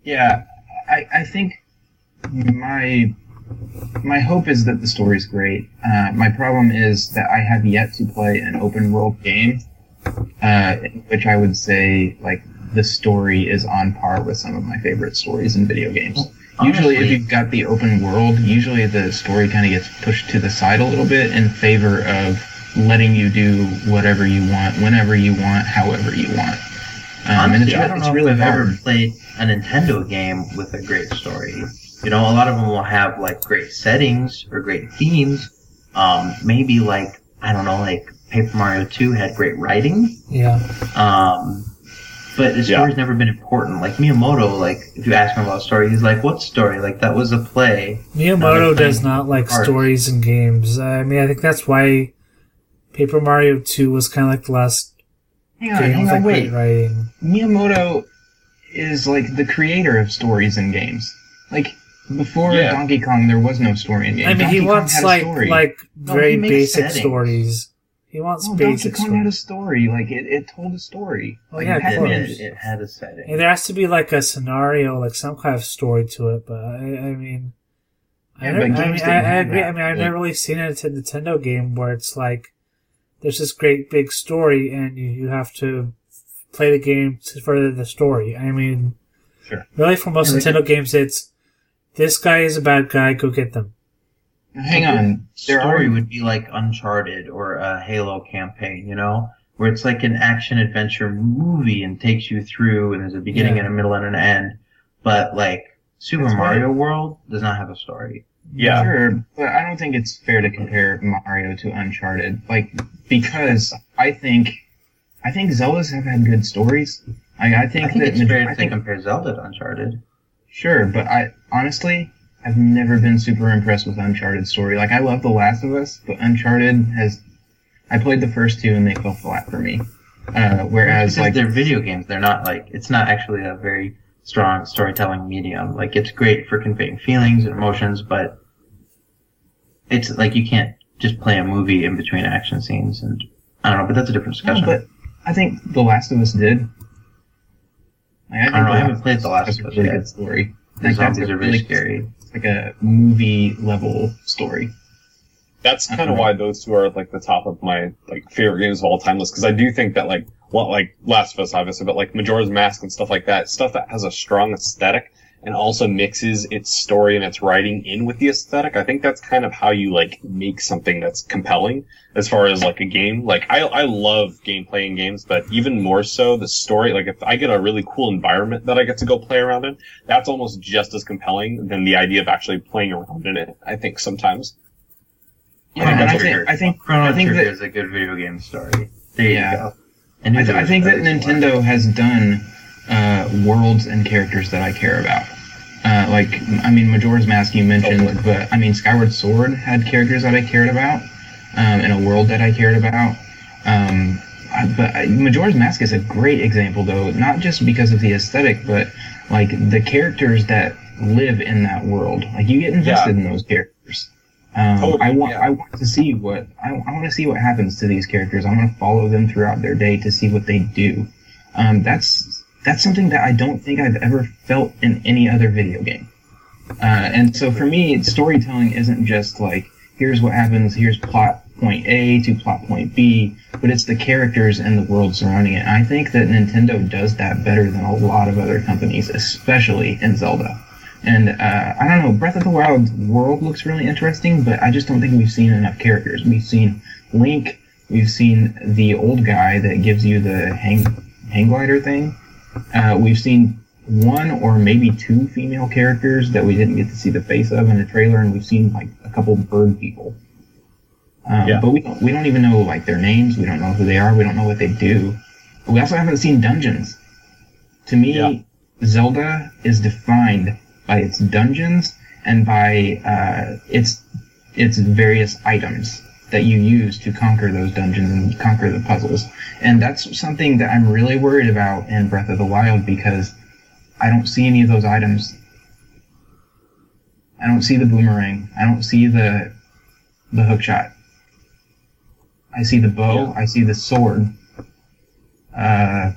Yeah, I, I think my my hope is that the story's great. Uh, my problem is that I have yet to play an open world game, uh, in which I would say like the story is on par with some of my favorite stories in video games. usually, if you've got the open world, usually the story kind of gets pushed to the side a little bit in favor of letting you do whatever you want, whenever you want, however you want. Um, and it's, Honestly, I don't it's know really if I've ever played a Nintendo game with a great story. You know, a lot of them will have like great settings or great themes. Um, maybe like I don't know, like Paper Mario Two had great writing. Yeah. Um, but the Yeah. story's never been important. Like Miyamoto, like if you ask him about a story, he's like, "What story? Like that was a play." Miyamoto Other does not like art. stories in games. I mean, I think that's why Paper Mario 2 was kind of like the last Hang on, game hang on, like wait. writing. Miyamoto is like the creator of stories in games. Like before Yeah. Donkey Kong, there was no story in games. I mean, Donkey he wants like story. like very he makes basic settings. stories. He wants no, Donkey basic Kong had a story. Like it, it told a story. Oh, Like, yeah, it of It, course. it, it had a setting. And there has to be like a scenario, like some kind of story to it. But I, I mean, I, Yeah, never- but I, mean, I, I have agree. that. I mean, I've Like- never really seen a Nintendo game where it's like there's this great big story, and you, you have to play the game to further the story. I mean, Sure. really, for most Yeah, like- Nintendo games, it's this guy is a bad guy, go get them. Hang on, there story are would be like Uncharted or a Halo campaign, you know, where it's like an action adventure movie and takes you through, and there's a beginning Yeah. and a middle and an end. But like Super That's why- Mario World does not have a story. Yeah. Sure, but I don't think it's fair to compare Mario to Uncharted. Like because I think I think Zeldas have had good stories. Like, I think I think that it's Maj- fair I to think compare Zelda to Uncharted. Sure, but I honestly I've never been super impressed with Uncharted story. Like I love The Last of Us, but Uncharted has I played the first two and they fell flat for me. Uh, whereas like they're video games, they're not like it's not actually a very strong storytelling medium. Like it's great for conveying feelings and emotions, but it's like you can't just play a movie in between action scenes and I don't know, but that's a different no, discussion. but I think The Last of Us did. Like, I don't know, I haven't played The Last has of a Us really yet. good story. the Like, zombies a are very really- scary. It's like a movie level story. That's kind of why those two are like the top of my like favorite games of all time list because I do think that like well like Last of Us obviously but like Majora's Mask and stuff like that stuff that has a strong aesthetic and also mixes its story and its writing in with the aesthetic I think that's kind of how you like make something that's compelling as far as like a game like I I love gameplay in games but even more so the story like if I get a really cool environment that I get to go play around in that's almost just as compelling than the idea of actually playing around in it I think sometimes. Yeah, Chrono and I think I think Chrono I think Trigger that is a good video game story. There Yeah. you go. knew I, th- I think that at least one. Nintendo has done uh, worlds and characters that I care about. Uh, like, I mean, Majora's Mask you mentioned, Totally. but I mean, Skyward Sword had characters that I cared about, um, and a world that I cared about. Um, but I- Majora's Mask is a great example, though, not just because of the aesthetic, but like the characters that live in that world. Like you get invested in those characters. Um, Totally, I want yeah. I want to see what I, I want to see what happens to these characters. I want to follow them throughout their day to see what they do. Um, that's that's something that I don't think I've ever felt in any other video game. Uh, and so for me, storytelling isn't just like here's what happens, here's plot point A to plot point B, but it's the characters and the world surrounding it. I think that Nintendo does that better than a lot of other companies, especially in Zelda. And uh, I don't know, Breath of the Wild world looks really interesting, but I just don't think we've seen enough characters. We've seen Link, we've seen the old guy that gives you the hang hang glider thing. Uh, we've seen one or maybe two female characters that we didn't get to see the face of in the trailer, and we've seen like a couple bird people. Um, Yeah. But we don't, we don't even know like their names. We don't know who they are. We don't know what they do. We also haven't seen dungeons. To me, Yeah. Zelda is defined by its dungeons and by uh, its its various items that you use to conquer those dungeons and conquer the puzzles. And that's something that I'm really worried about in Breath of the Wild because I don't see any of those items. I don't see the boomerang. I don't see the the hook shot. I see the bow. Yeah. I see the sword. Uh,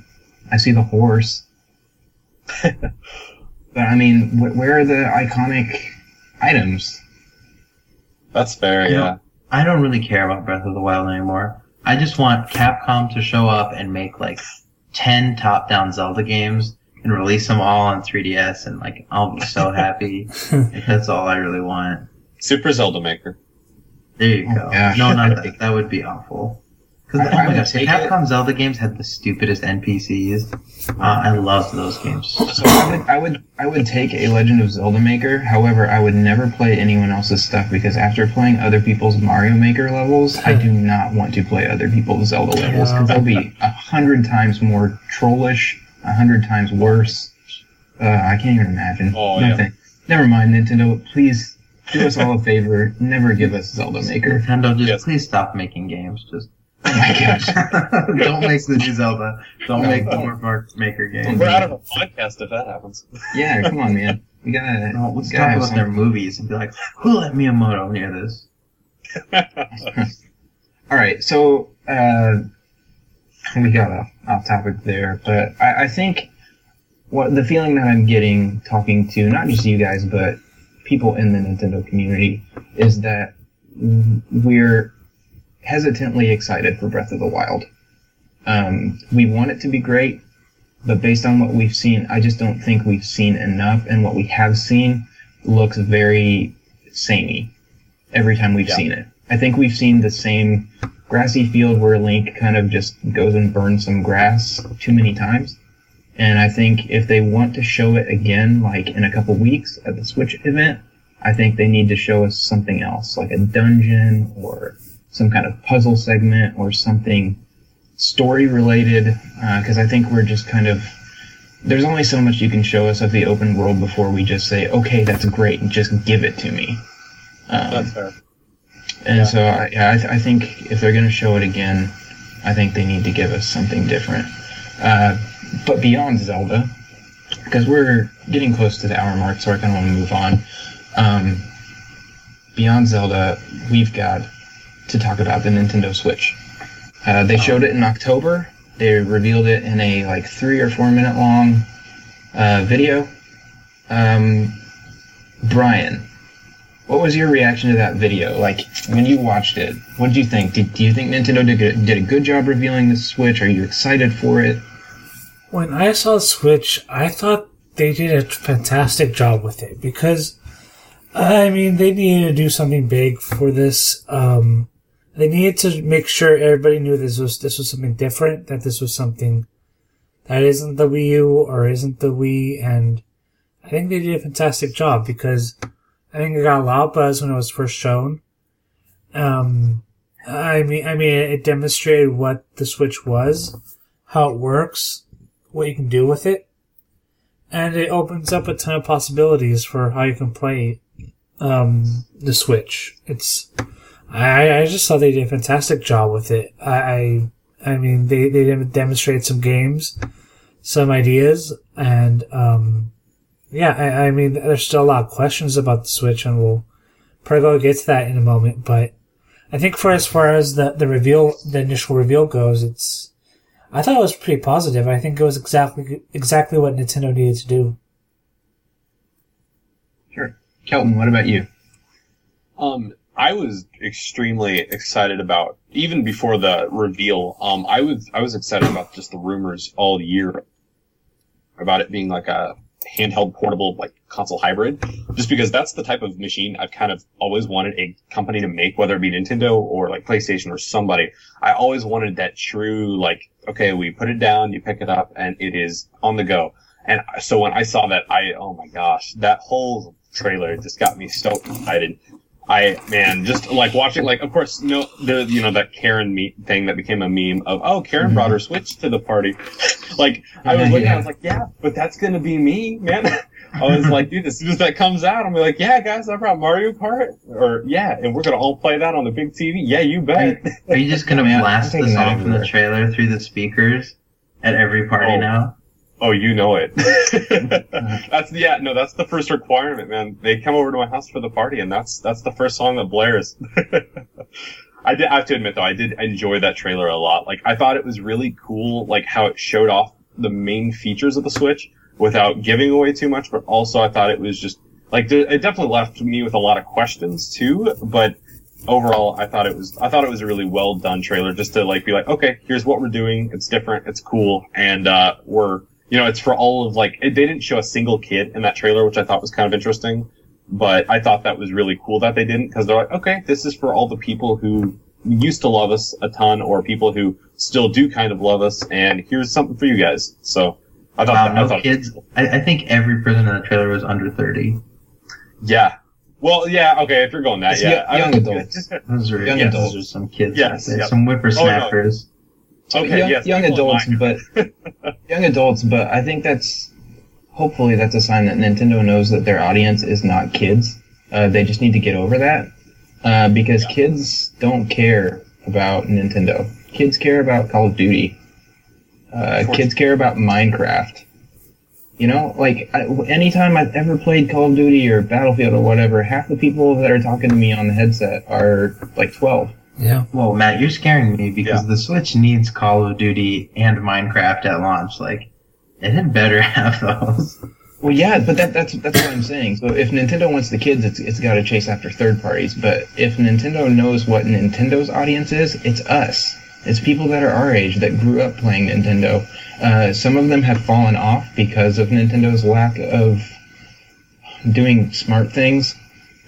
I see the horse. *laughs* but I mean, wh- where are the iconic items? That's fair. I Yeah. Don't- I don't really care about Breath of the Wild anymore. I just want Capcom to show up and make like 10 top down Zelda games and release them all on 3DS and like I'll be so happy. *laughs* Like, that's all I really want. Super Zelda Maker. There you Oh, go. gosh. no, not *laughs* that. That would be awful. Because I- oh I my would gosh, the take it. Capcom Zelda games had the stupidest NPCs. Uh, I loved those games. So I would, I would, I would take a Legend of Zelda Maker. However, I would never play anyone else's stuff because after playing other people's Mario Maker levels, I do not want to play other people's Zelda levels because they'll be a hundred times more trollish, a hundred times worse. Uh, I can't even imagine. Oh, yeah. Never mind, Nintendo. Please do us all a favor. Never give us Zelda Maker. Nintendo, just Yes. please stop making games. Just Oh my gosh. don't make the new Zelda. Don't No. make more Mario Maker games. We're out of a podcast if that happens. Yeah, come on, man. We gotta. *laughs* No, let's gotta talk have about their movies and be like, who let Miyamoto near this? *laughs* All right, so uh, we got off, off topic there, but I, I think what the feeling that I'm getting talking to not just you guys but people in the Nintendo community is that we're hesitantly excited for Breath of the Wild. Um, we want it to be great, but based on what we've seen, I just don't think we've seen enough, and what we have seen looks very samey every time we've Yeah. seen it. I think we've seen the same grassy field where Link kind of just goes and burns some grass too many times. And I think if they want to show it again, like in a couple weeks at the Switch event, I think they need to show us something else, like a dungeon or some kind of puzzle segment or something story related. Because I think we're just kind of there's only so much you can show us of the open world before we just say, okay, that's great, and just give it to me. Um, That's fair. and Yeah. so I, yeah, I, th- I think if they're going to show it again, I think they need to give us something different. Uh, but beyond Zelda, because we're getting close to the hour mark, so I kind of want to move on. Um, beyond Zelda, we've got to talk about the Nintendo Switch. Uh, they showed it in October. They revealed it in a like three or four minute long uh, video. Um, Bryan, what was your reaction to that video? Like when you watched it, what did you think? Did, do you think Nintendo did a, did a good job revealing the Switch? Are you excited for it? When I saw the Switch, I thought they did a fantastic job with it because, I mean, they needed to do something big for this. Um, they needed to make sure everybody knew this was this was something different, that this was something that isn't the Wii U or isn't the Wii, and I think they did a fantastic job because I think it got a lot of buzz when it was first shown. Um, I mean, I mean, it demonstrated what the Switch was, how it works, what you can do with it, and it opens up a ton of possibilities for how you can play um, the Switch. It's I, I just thought they did a fantastic job with it. I, I I mean, they they demonstrated some games, some ideas, and um, yeah, I, I mean, there's still a lot of questions about the Switch, and we'll probably get to that in a moment. But I think for as far as the the reveal, the initial reveal goes, it's I thought it was pretty positive. I think it was exactly exactly what Nintendo needed to do. Sure, Kelton. What about you? Um, I was extremely excited about even before the reveal. Um, I was I was excited about just the rumors all year about it being like a handheld portable like console hybrid. Just because that's the type of machine I've kind of always wanted a company to make whether it be Nintendo or like PlayStation or somebody. I always wanted that true like okay we put it down you pick it up and it is on the go. And so when I saw that I oh my gosh that whole trailer just got me so excited I man, just like watching, like of course, no, the you know that Karen meet thing that became a meme of oh Karen brought her Switch to the party. *laughs* like I was looking, Yeah. I was like, yeah, but that's gonna be me, man. *laughs* I was like, dude, as soon as that comes out, I'm like, yeah, guys, I brought Mario Kart, or yeah, and we're gonna all play that on the big TV. Yeah, you bet. Are you just gonna *laughs* blast the taking song from the trailer through the speakers at every party Oh. now? Oh, you know it. *laughs* that's the yeah, no, that's the first requirement, man. They come over to my house for the party, and that's that's the first song that blares. *laughs* I did I have to admit though, I did enjoy that trailer a lot. Like I thought it was really cool, like how it showed off the main features of the Switch without giving away too much, but also I thought it was just like it definitely left me with a lot of questions too, but overall I thought it was I thought it was a really well done trailer just to like be like, okay, here's what we're doing. It's different, it's cool, and uh we're you know, it's for all of like it, they didn't show a single kid in that trailer, which I thought was kind of interesting. But I thought that was really cool that they didn't because they're like, okay, this is for all the people who used to love us a ton or people who still do kind of love us, and here's something for you guys. So I thought, Wow, that, I no thought kids. I, I think every person in the trailer was under thirty. yeah. Well, yeah, okay, if you're going that, It's yeah, young- young adults. Those are Young yes, adults. those are some kids. Yes, yep. some oh, whippersnappers. Okay, young, yes, young adults, but *laughs* young adults, but I think that's hopefully that's a sign that Nintendo knows that their audience is not kids. Uh, they just need to get over that uh, because kids don't care about Nintendo. Kids care about Call of Duty. Uh, kids care about Minecraft. You know, like I, anytime I've ever played Call of Duty or Battlefield or whatever, half the people that are talking to me on the headset are like twelve. Yeah. Well, Matt, you're scaring me because Yeah. the Switch needs Call of Duty and Minecraft at launch. Like, it had better *laughs* have those. Well, yeah, but that, that's that's what I'm saying. So if Nintendo wants the kids, it's it's got to chase after third parties. But if Nintendo knows what Nintendo's audience is, it's us. It's people that are our age that grew up playing Nintendo. Uh, some of them have fallen off because of Nintendo's lack of doing smart things.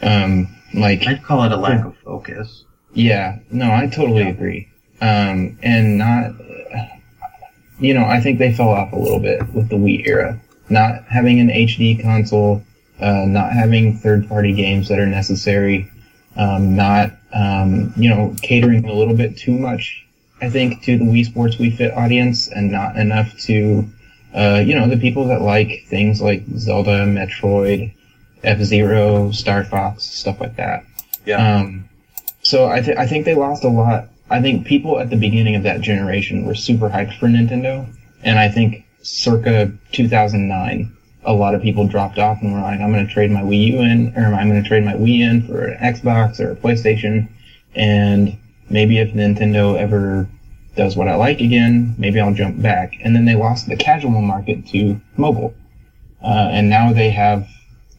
Um, like I'd call it a lack of focus. Yeah, no, I totally agree. Um, and not, you know, I think they fell off a little bit with the Wii era. Not having an HD console, uh, not having third party games that are necessary, um, not, um, you know, catering a little bit too much, I think, to the Wii Sports Wii Fit audience and not enough to, uh, you know, the people that like things like Zelda, Metroid, F Zero, Star Fox, stuff like that. Yeah. Um, so I, th- I think they lost a lot. I think people at the beginning of that generation were super hyped for Nintendo, and I think circa 2009, a lot of people dropped off and were like, "I'm going to trade my Wii U in, or I'm going to trade my Wii in for an Xbox or a PlayStation." And maybe if Nintendo ever does what I like again, maybe I'll jump back. And then they lost the casual market to mobile, uh, and now they have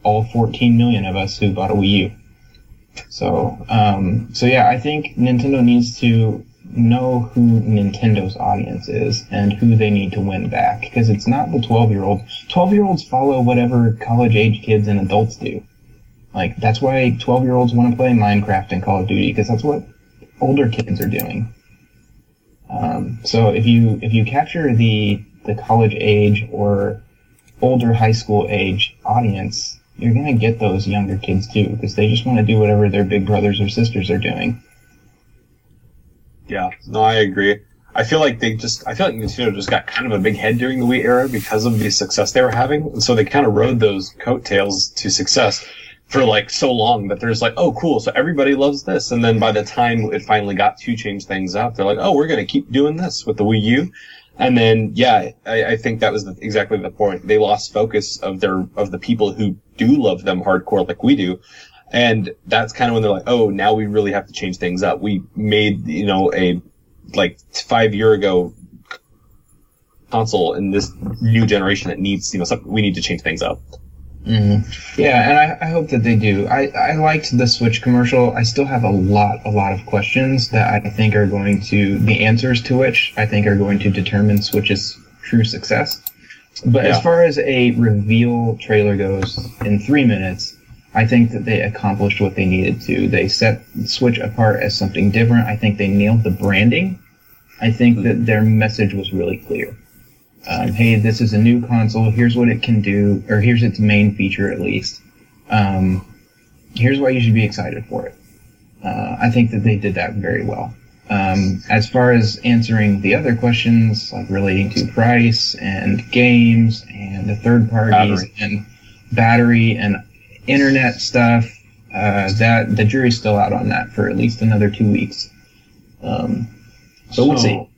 all 14 million of us who bought a Wii U. So, um, so yeah, I think Nintendo needs to know who Nintendo's audience is and who they need to win back because it's not the 12 year old. 12 year olds follow whatever college age kids and adults do. Like, that's why 12 year olds want to play Minecraft and Call of Duty because that's what older kids are doing. Um, so if you, if you capture the, the college age or older high school age audience, you're gonna get those younger kids too, because they just want to do whatever their big brothers or sisters are doing. Yeah, no, I agree. I feel like they just, I feel like Nintendo just got kind of a big head during the Wii era because of the success they were having. And so they kind of rode those coattails to success. for like so long that they're just like, oh, cool, so everybody loves this, and then by the time it finally got to change things up, they're like, oh, we're gonna keep doing this with the Wii U, and then yeah, I, I think that was the, exactly the point. They lost focus of their of the people who do love them hardcore like we do, and that's kind of when they're like, oh, now we really have to change things up. We made you know a like five year ago console in this new generation that needs you know something, we need to change things up. Mm-hmm. Yeah, and I, I, hope that they do. I, I liked the Switch commercial. I still have a lot, a lot of questions that I think are going to, the answers to which I think are going to determine Switch's true success. But yeah. as far as a reveal trailer goes, in three minutes, I think that they accomplished what they needed to. They set Switch apart as something different. I think they nailed the branding. I think that their message was really clear um, hey, this is a new console. Here's what it can do, or here's its main feature at least. Um, here's why you should be excited for it. Uh, I think that they did that very well. Um, as far as answering the other questions, like relating to price and games and the third parties battery. and battery and internet stuff, uh, that the jury's still out on that for at least another two weeks. Um, so, so we'll see.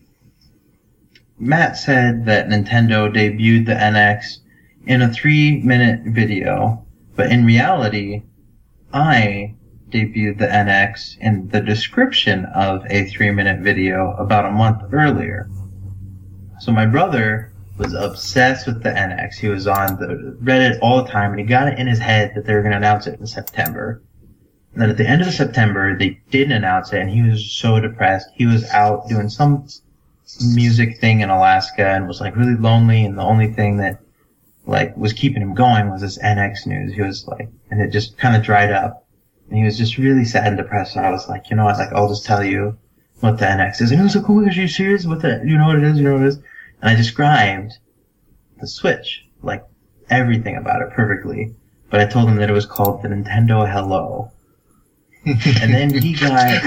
Matt said that Nintendo debuted the NX in a three minute video, but in reality, I debuted the NX in the description of a three minute video about a month earlier. So my brother was obsessed with the NX. He was on the Reddit all the time and he got it in his head that they were going to announce it in September. And then at the end of September, they didn't announce it and he was so depressed. He was out doing some music thing in Alaska and was like really lonely and the only thing that like was keeping him going was this NX news. He was like, and it just kind of dried up and he was just really sad and depressed. So I was like, you know what? Like, I'll just tell you what the NX is. And he was like, oh, are you serious? What the, you know what it is? You know what it is? And I described the Switch, like everything about it perfectly. But I told him that it was called the Nintendo Hello. And then he got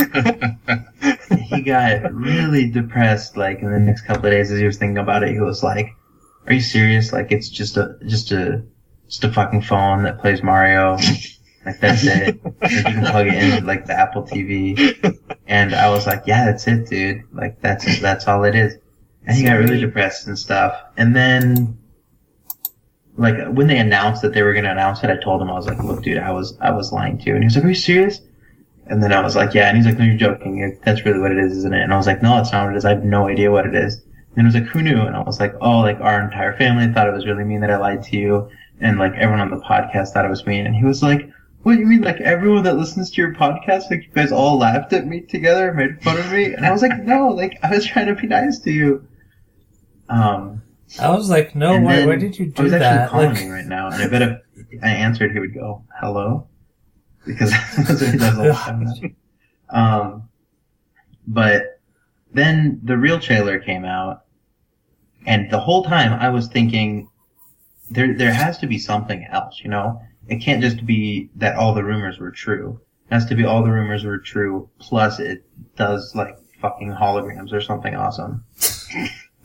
he got really depressed. Like in the next couple of days, as he was thinking about it, he was like, "Are you serious? Like it's just a just a just a fucking phone that plays Mario." Like that's it. like you can plug it into like the Apple TV. And I was like, yeah, that's it, dude. Like that's that's all it is. And he got really depressed and stuff. And then like when they announced that they were gonna announce it, I told him I was like, look, dude, I was I was lying to you. And he was like, Are you serious? And then I was like, yeah. And he's like, no, you're joking. That's really what it is, isn't it? And I was like, no, it's not what it is. I have no idea what it is. And he was like, who knew? And I was like, oh, like our entire family thought it was really mean that I lied to you. And like everyone on the podcast thought it was mean. And he was like, what do you mean? Like everyone that listens to your podcast, like you guys all laughed at me together, made fun of me? And I was like, no, like I was trying to be nice to you. Um, I was like, no, why, why did you do that? I was actually that? calling like... me right now. And I bet if I answered, he would go, hello because that's what he does all the time. Um, but then the real trailer came out, and the whole time I was thinking, there there has to be something else, you know. It can't just be that all the rumors were true. It has to be all the rumors were true, plus it does like fucking holograms or something awesome.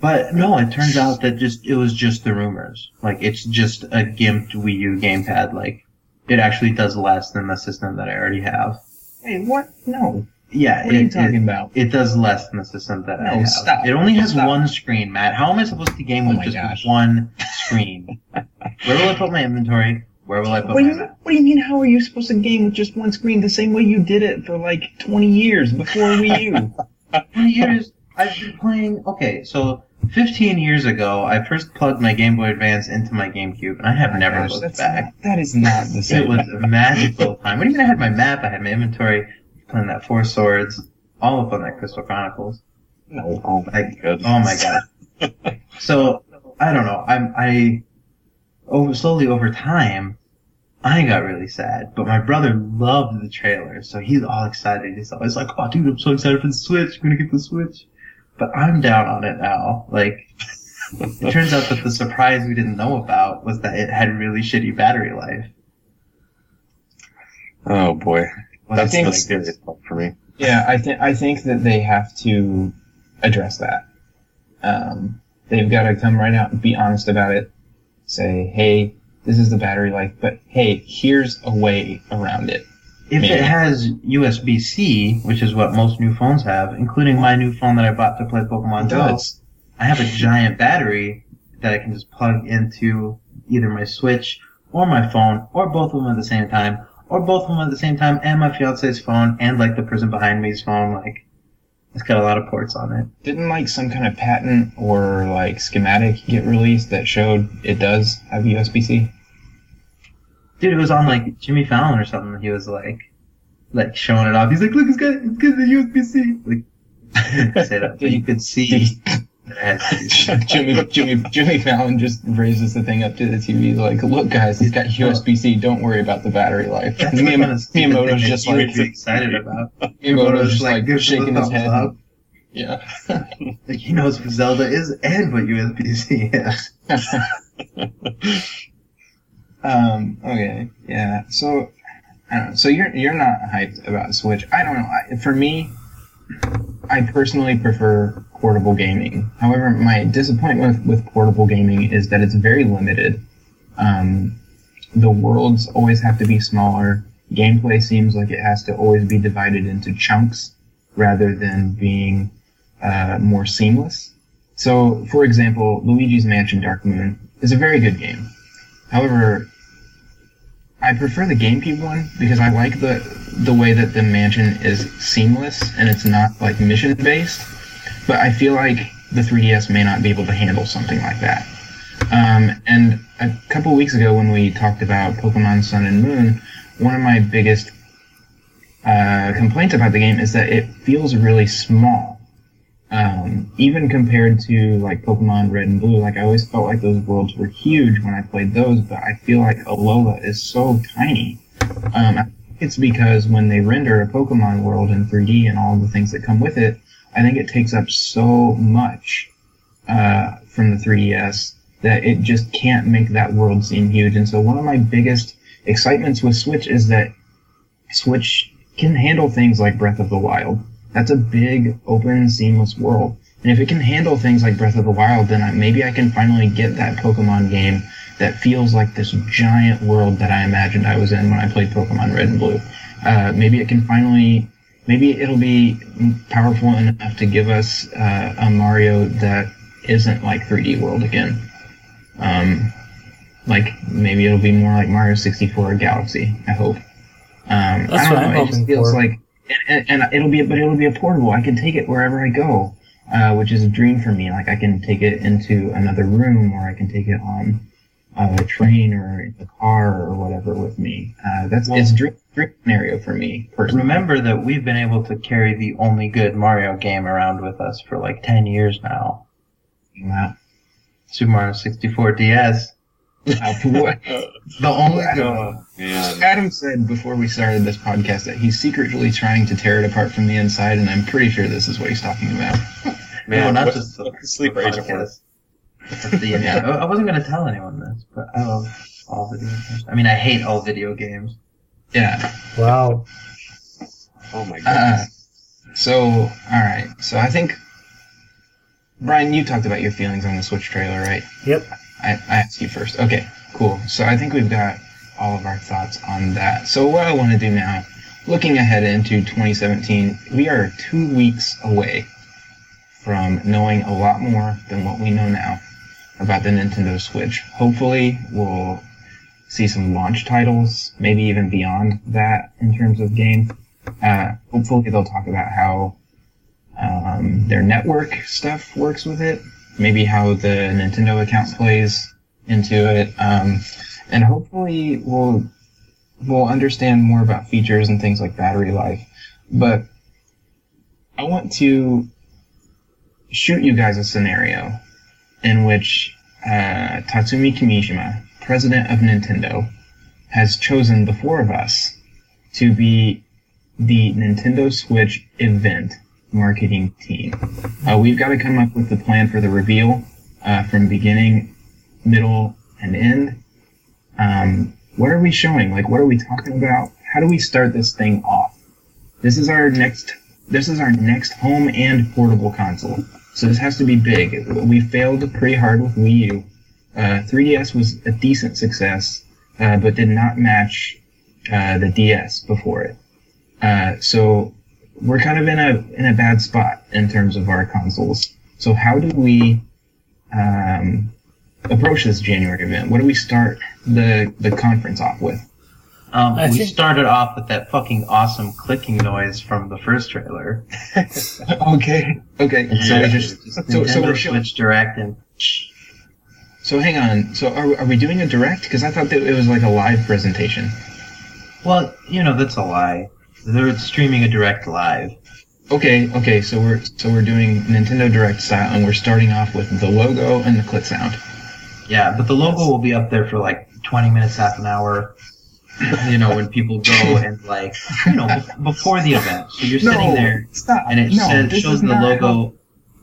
But no, it turns out that just it was just the rumors. Like it's just a gimped Wii U gamepad. Like it actually does less than the system that I already have. Hey, what? No. Yeah, what it, are you talking it, about? It does less than the system that no, I have. Stop. It only has stop. one screen, Matt. How am I supposed to game oh with just gosh. one screen? Where will I put my inventory? Where will I put what my do you, map? What do you mean? How are you supposed to game with just one screen the same way you did it for like 20 years before Wii U? *laughs* 20 years. I've been playing. Okay, so 15 years ago, I first plugged my Game Boy Advance into my GameCube, and I have never Gosh, looked back. Not, that is not the same. It was a magical time. What do you mean I had my map? I had my inventory, playing that Four Swords, all up on that Crystal Chronicles. no. Oh my goodness. oh my god. *laughs* so, I don't know. I'm, I, over, slowly over time, I got really sad, but my brother loved the trailer, so he's all excited. He's always like, oh dude, I'm so excited for the Switch. I'm gonna get the Switch. But I'm down on it now. Like, it turns out that the surprise we didn't know about was that it had really shitty battery life. Oh boy, Was that's the scariest part for me. Yeah, I think I think that they have to address that. Um, they've got to come right out and be honest about it. Say, hey, this is the battery life, but hey, here's a way around it. If Maybe. it has USB C, which is what most new phones have, including my new phone that I bought to play Pokemon Go. I have a giant battery that I can just plug into either my Switch or my phone, or both of them at the same time, or both of them at the same time, and my fiance's phone, and like the person behind me's phone. Like, it's got a lot of ports on it. Didn't like some kind of patent or like schematic get released that showed it does have USB C? Dude, it was on like Jimmy Fallon or something. He was like, like showing it off. He's like, look, it's got, it's got the USB C. Like, *laughs* say that, but you could see that it had USB-C. Jimmy Jimmy Jimmy Fallon just raises the thing up to the TV. He's like, "Look, guys, it's got USB C. Don't worry about the battery life." That's *laughs* And the kind Miyamoto's just like excited about. Miyamoto's just like, like gives the shaking his head. up. Yeah. *laughs* Like he knows what Zelda is and what USB C is. Um. Okay. Yeah. So, know. So you're you're not hyped about Switch. I don't know. I, for me, I personally prefer portable gaming. However, my disappointment with, with portable gaming is that it's very limited. Um, the worlds always have to be smaller. Gameplay seems like it has to always be divided into chunks rather than being uh, more seamless. So, for example, Luigi's Mansion Dark Moon is a very good game. However, I prefer the GameCube one because I like the the way that the mansion is seamless and it's not like mission based. But I feel like the 3DS may not be able to handle something like that. Um, and a couple weeks ago, when we talked about Pokemon Sun and Moon, one of my biggest uh, complaints about the game is that it feels really small. Um, even compared to like Pokemon Red and Blue, like I always felt like those worlds were huge when I played those, but I feel like Alola is so tiny. Um, it's because when they render a Pokemon world in 3D and all the things that come with it, I think it takes up so much uh, from the 3DS that it just can't make that world seem huge. And so one of my biggest excitements with Switch is that Switch can handle things like Breath of the Wild. That's a big, open, seamless world. And if it can handle things like Breath of the Wild, then I, maybe I can finally get that Pokemon game that feels like this giant world that I imagined I was in when I played Pokemon Red and Blue. Uh, maybe it can finally, maybe it'll be powerful enough to give us uh, a Mario that isn't like 3D World again. Um, like maybe it'll be more like Mario 64 Galaxy. I hope. Um, That's I don't what know. I'm it just feels for. like, and, and, and it'll be, but it'll be a portable. I can take it wherever I go, uh, which is a dream for me. Like I can take it into another room, or I can take it on uh, a train or in the car or whatever with me. Uh, that's Well- it's a dream, dream scenario for me personally. Remember that we've been able to carry the only good Mario game around with us for like 10 years now. Wow. Super Mario 64 DS. *laughs* Uh, what- The only good Oh. Adam said before we started this podcast that he's secretly trying to tear it apart from the inside, and I'm pretty sure this is what he's talking about. no, *laughs* Man, not just the, the sleeper the agent work. podcast. The- *laughs* yeah, I I wasn't going to tell anyone this, but I love all video games. I mean, I hate all video games. Yeah. Wow. Oh my Uh, so, all right. So I think Bryan, you talked about your feelings on the Switch trailer, right? Yep. I, I asked you first. Okay, cool. So I think we've got all of our thoughts on that. So what I want to do now, looking ahead into 2017, we are two weeks away from knowing a lot more than what we know now about the Nintendo Switch. Hopefully, we'll see some launch titles, maybe even beyond that in terms of game. Uh, hopefully, they'll talk about how um, their network stuff works with it, maybe how the Nintendo account plays into it, um, and hopefully we'll we'll understand more about features and things like battery life. But I want to shoot you guys a scenario in which uh, Tatsumi Kimishima, president of Nintendo, has chosen the four of us to be the Nintendo Switch event marketing team. Uh, we've got to come up with the plan for the reveal uh, from beginning, middle, and end. Um, what are we showing? Like, what are we talking about? How do we start this thing off? This is our next. This is our next home and portable console. So this has to be big. We failed pretty hard with Wii U. Uh, 3DS was a decent success, uh, but did not match uh, the DS before it. Uh, so we're kind of in a in a bad spot in terms of our consoles. So how do we um, approach this January event? What do we start the the conference off with? Um, we think- started off with that fucking awesome clicking noise from the first trailer. *laughs* okay, okay. So we just so, so we're showing. Switch Direct and So hang on. So are, are we doing a direct? Because I thought that it was like a live presentation. well, you know that's a lie. They're streaming a direct live. Okay, okay. So we're so we're doing Nintendo Direct style, and we're starting off with the logo and the click sound. Yeah, but the logo will be up there for like 20 minutes, half an hour. *clears throat* You know, when people go and like, you know, before the event. So you're sitting there stop. and it no, says, shows the logo.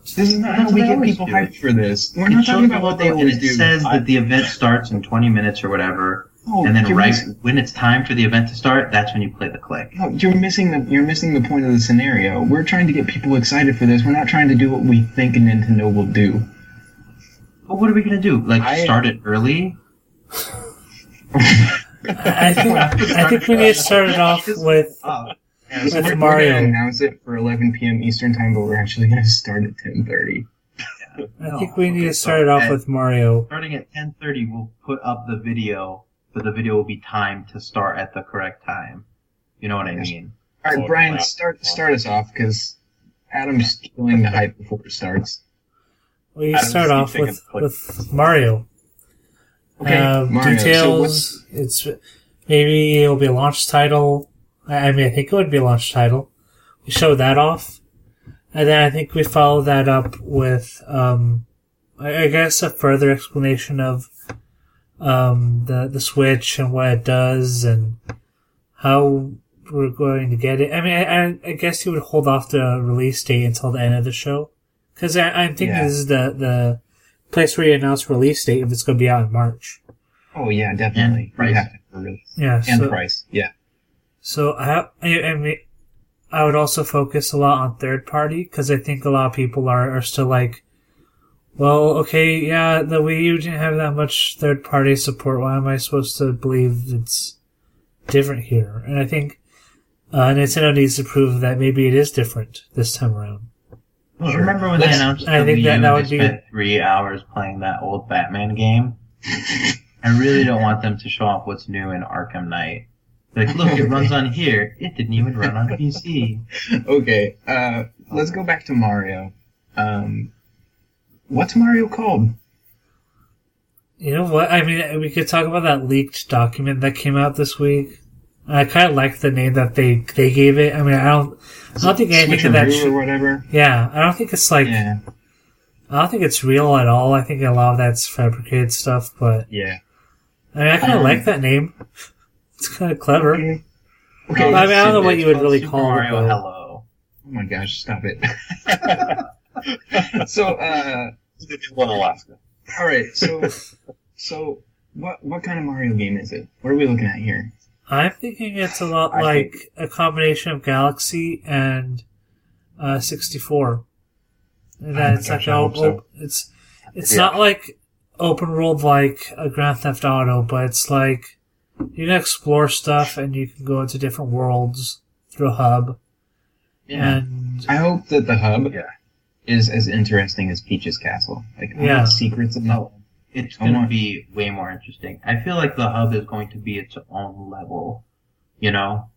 This is not how we get people do. hyped for this. We're It not talking about what they always it says I- that the event starts in 20 minutes or whatever. No, And then right missing- when it's time for the event to start, that's when you play the click. No, you're missing the you're missing the point of the scenario. We're trying to get people excited for this. We're not trying to do what we think Nintendo will do. But what are we gonna do? Like I- start it early? *laughs* I think I think we need to start it off with Oh, with we're, We're Mario. gonna announce it for 11 p.m. Eastern time, but we're actually gonna start at 10:30. I think we need to start it off oh, with Mario. starting at 10:30, we'll put up the video, but the video will be timed to start at the correct time. You know what I mean? All right, Oh, Bryan, crap. start start us off because Adam's killing the hype before it starts. We Adam's start off with with Mario. Okay, Uh, Mario. Details. what's, it's maybe it'll be a launch title. I I mean, I think it would be a launch title. We show that off, and then I think we follow that up with, um, I, I guess, a further explanation of um, the the Switch and what it does and how we're going to get it. I mean, I, I, I guess you would hold off the release date until the end of the show, because I'm thinking Yeah. this is the the place where you announce release date if it's going to be out in March. oh yeah, definitely. And price. We have to release Yeah, and so, price. Yeah. so I, I, I mean, I would also focus a lot on third party because I think a lot of people are, are still like, well, okay, yeah, the Wii U didn't have that much third party support. Why am I supposed to believe it's different here? And I think uh, Nintendo needs to prove that maybe it is different this time around. Well, Sure. Remember when Let's- they announced the I think Wii that- U, that they would be- three hours playing that old Batman game? *laughs* I really don't want them to show off what's new in Arkham Knight. Like, look, it runs on here. It didn't even run on PC. *laughs* Okay. Uh, let's go back to Mario. Um, what's Mario called? You know what? I mean, we could talk about that leaked document that came out this week. I kind of like the name that they they gave it. I mean, I don't, I don't think anything of that. Switcheroo Sh- or whatever. yeah, I don't think it's like. yeah. I don't think it's real at all. I think a lot of that's fabricated stuff. But Yeah. I mean, I kind of Um, like that name. It's kind of clever. Okay. No, Okay. I mean, I don't know what you would really Super call it, Mario though. Hello. Oh my gosh, stop it. *laughs* so, uh, People in Alaska. all right. So, *laughs* so what what kind of Mario game is it? What are we looking at here? I'm thinking it's a lot I like a combination of Galaxy and uh, 64. And Oh it's gosh, like I oh, hope so. it's it's Yeah. not like open world like a Grand Theft Auto, but it's like you can explore stuff and you can go into different worlds through a hub. Yeah. And I hope that the hub Yeah. Is as interesting as Peach's Castle. Like, I Yeah. want secrets in that. No, it's going to be way more interesting. I feel like the hub is going to be its own level. You know?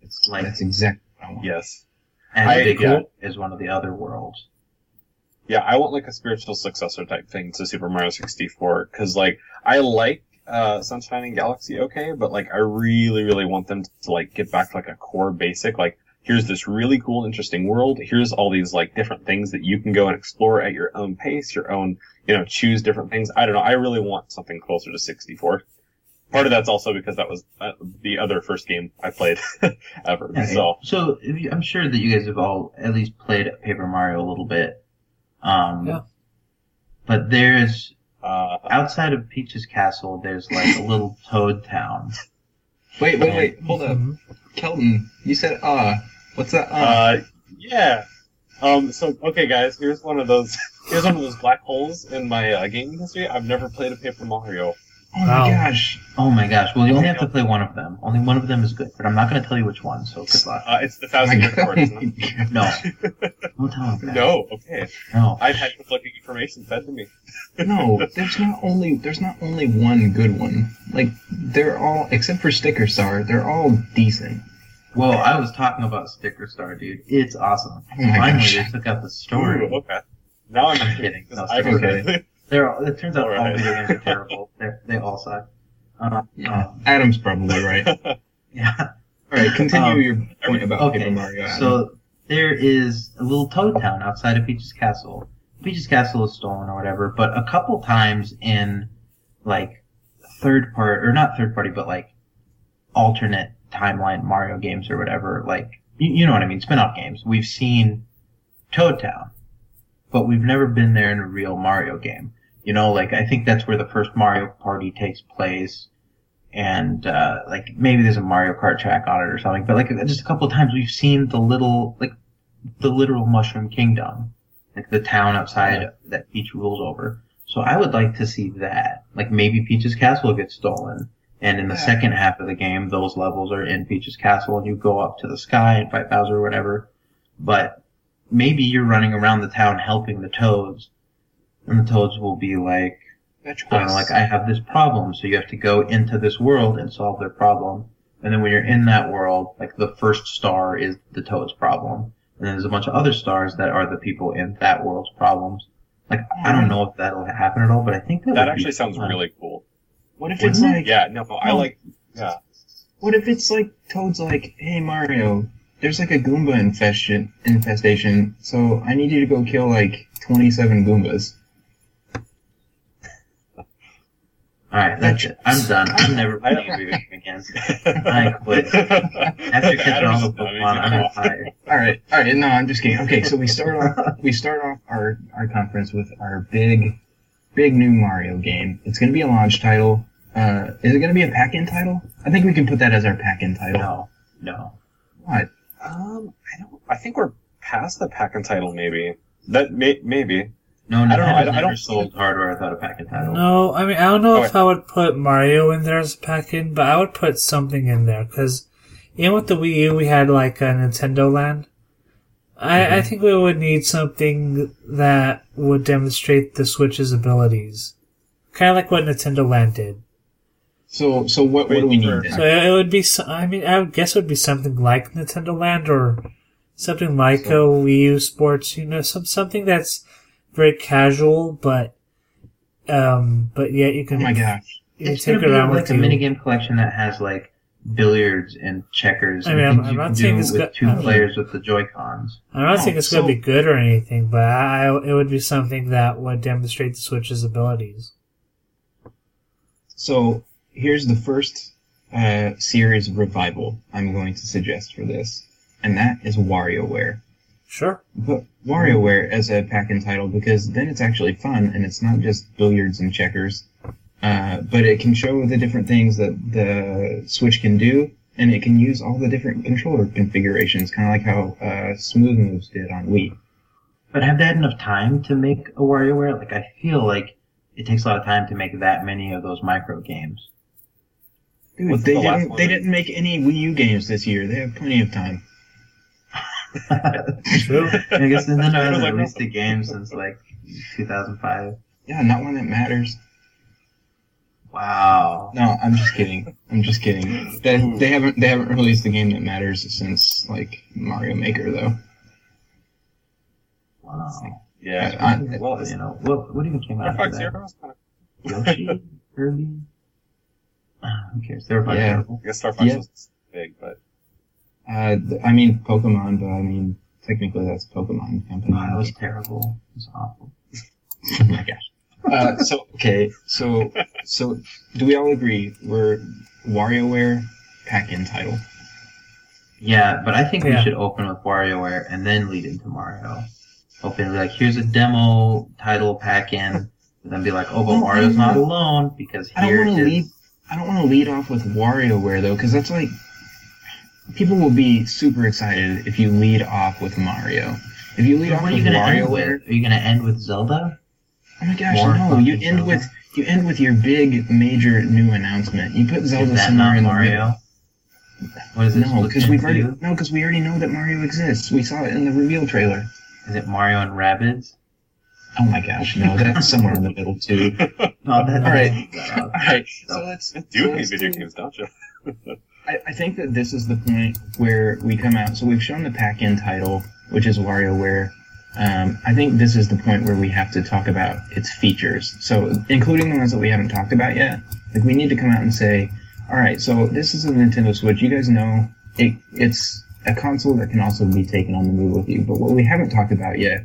It's like That's exactly what I want. Yes. and I- big yeah. as one of the other worlds. Yeah, I want like a spiritual successor type thing to Super Mario 64 because like I like uh, Sunshine and Galaxy okay, but like I really really want them to like get back to like a core basic like here's this really cool interesting world here's all these like different things that you can go and explore at your own pace your own you know choose different things I don't know I really want something closer to 64 part of that's also because that was uh, the other first game I played *laughs* ever Yeah, so so if you, I'm sure that you guys have all at least played Paper Mario a little bit. Um, Yeah. But there's uh, outside of Peach's Castle, there's like a little *laughs* Toad Town. Wait, wait, wait. Hold up. Mhm. Kelton, you said uh. What's that uh? Uh, yeah. Um, so, okay, guys, here's one of those *laughs* Here's one of those black holes in my uh, gaming history. I've never played a Paper Mario. Oh Wow. my gosh. Oh my gosh. Well, you only have to play one of them. Only one of them is good, but I'm not going to tell you which one. So good luck. Uh, it's the Thousand my Year Door, isn't it? No, don't tell him that. No, okay. no. I've had conflicting information fed to me. *laughs* No, there's not only there's not only one good one. Like they're all except for Sticker Star, they're all decent. Well, I was talking about Sticker Star, dude. It's awesome. Oh my Finally, gosh. they took out the story. Ooh, okay. Now I'm I'm kidding. No, I've Sticker Okay. it. They're all, it turns out all Alright. video games are terrible. They're, they all suck. Uh, Yeah, Adam's probably right. *laughs* Yeah. right, continue Um, your point about Paper Okay, Mario. Adam. so there is a little Toad Town outside of Peach's Castle. Peach's Castle is stolen or whatever, but a couple times in like third part or not third party, but like alternate timeline Mario games or whatever, like you, you know what I mean, spin-off games. We've seen Toad Town, but we've never been there in a real Mario game. You know, like I think that's where the first Mario Party takes place and uh, like maybe there's a Mario Kart track on it or something. But like just a couple of times we've seen the little like the literal Mushroom Kingdom, like the town outside that Peach rules over. So I would like to see that. Like maybe Peach's castle gets stolen, and in the Yeah. second half of the game, those levels are in Peach's castle, and you go up to the sky and fight Bowser or whatever. But maybe you're running around the town helping the Toads, and the Toads will be like. Fetch I like I have this problem, so you have to go into this world and solve their problem. And then when you're in that world, like the first star is the Toad's problem, and then there's a bunch of other stars that are the people in that world's problems. Like I don't know if that'll happen at all, but I think that That would actually be sounds fun. really cool. What if it's like Yeah, no, I like. Yeah. what if it's like Toad's like, hey Mario, there's like a Goomba infestation infestation, so I need you to go kill like twenty seven Goombas. All right, that's it. I'm done. I'm *laughs* never playing a video game again. I quit. After *laughs* catching all the Pokemon, I'm retired. All right, all right. No, I'm just kidding. Okay, so we start off. We start off our our conference with our big, big new Mario game. It's going to be a launch title. Uh, is it going to be a pack-in title? I think we can put that as our pack-in title. No, no. What? Um, I don't. I think we're past the pack-in title. Maybe that may maybe. No, I don't know, I don't- I never don't- sold hardware without a packet title. No, I mean I don't know Oh, if I would put Mario in there as a pack-in, but I would put something in there because even with the Wii U, we had like a Nintendo Land. I, I think we would need something that would demonstrate the Switch's abilities, kind of like what Nintendo Land did. So, so what, what do we need So it would be. I mean, I would guess it would be something like Nintendo Land or something like a Wii U Sports. You know, some something that's very casual, but um, but yet you can. oh my gosh. you can It's take gonna it be around like with a you. minigame collection that has like billiards and checkers I and mean, I'm- I'm not can saying it's with got- two I mean- players with the Joy Cons. I don't Oh, think it's so- going to be good or anything, but I, it would be something that would demonstrate the Switch's abilities. So here's the first uh, series revival I'm going to suggest for this, and that is WarioWare. Sure. But WarioWare as a pack-in title because then it's actually fun and it's not just billiards and checkers, uh, but it can show the different things that the Switch can do, and it can use all the different controller configurations, kind of like how uh, Smooth Moves did on Wii. But have they had enough time to make a WarioWare? Like I feel like it takes a lot of time to make that many of those micro games. Dude, What's they the didn't. They didn't make any Wii U games this year. They have plenty of time. *laughs* *laughs* True. I guess Nintendo I was hasn't like, released a game since like 2005. Yeah, not one that matters. Wow. No, I'm just kidding. I'm just kidding. They, they haven't they haven't released a game that matters since like Mario Maker though. Wow. Yeah. I- well, You know, what, what even came Star out Fox after that? Zero is kind of. Yoshi? Kirby? Who cares? They're probably Yeah. terrible. I guess Star Fox Yeah. was big, but Uh, th- I mean Pokemon, but I mean technically that's Pokemon Company. No, that was terrible. It was awful. oh *laughs* my gosh. Uh, so okay, so so do we all agree we're WarioWare pack-in title? Yeah, but I think we should open with WarioWare and then lead into Mario. Open like here's a demo title pack in, and then be like, oh, but Oh, Mario's not alone because I don't want to is- lead. I don't want to lead off with WarioWare though, because that's like people will be super excited if you lead off with Mario. If you lead off what are with you gonna end WarioWare, with? Are you gonna end with Zelda? oh my gosh, More no! You end Zelda? with you end with your big major new announcement. You put Zelda somewhere in Mario? What is this? No, because we've already no, because we already know that Mario exists. We saw it in the reveal trailer. Is it Mario and Rabbids? Oh my gosh, no, that's somewhere in the middle too. *laughs* No, that, All right. uh, *laughs* All right, so let's do so hate let's video do- games, don't you? *laughs* I, I think that this is the point where we come out. So we've shown the pack-in title, which is WarioWare. Um, I think this is the point where we have to talk about its features. So including the ones that we haven't talked about yet. Like we need to come out and say, all right, so this is a Nintendo Switch. You guys know it, it's a console that can also be taken on the move with you. But what we haven't talked about yet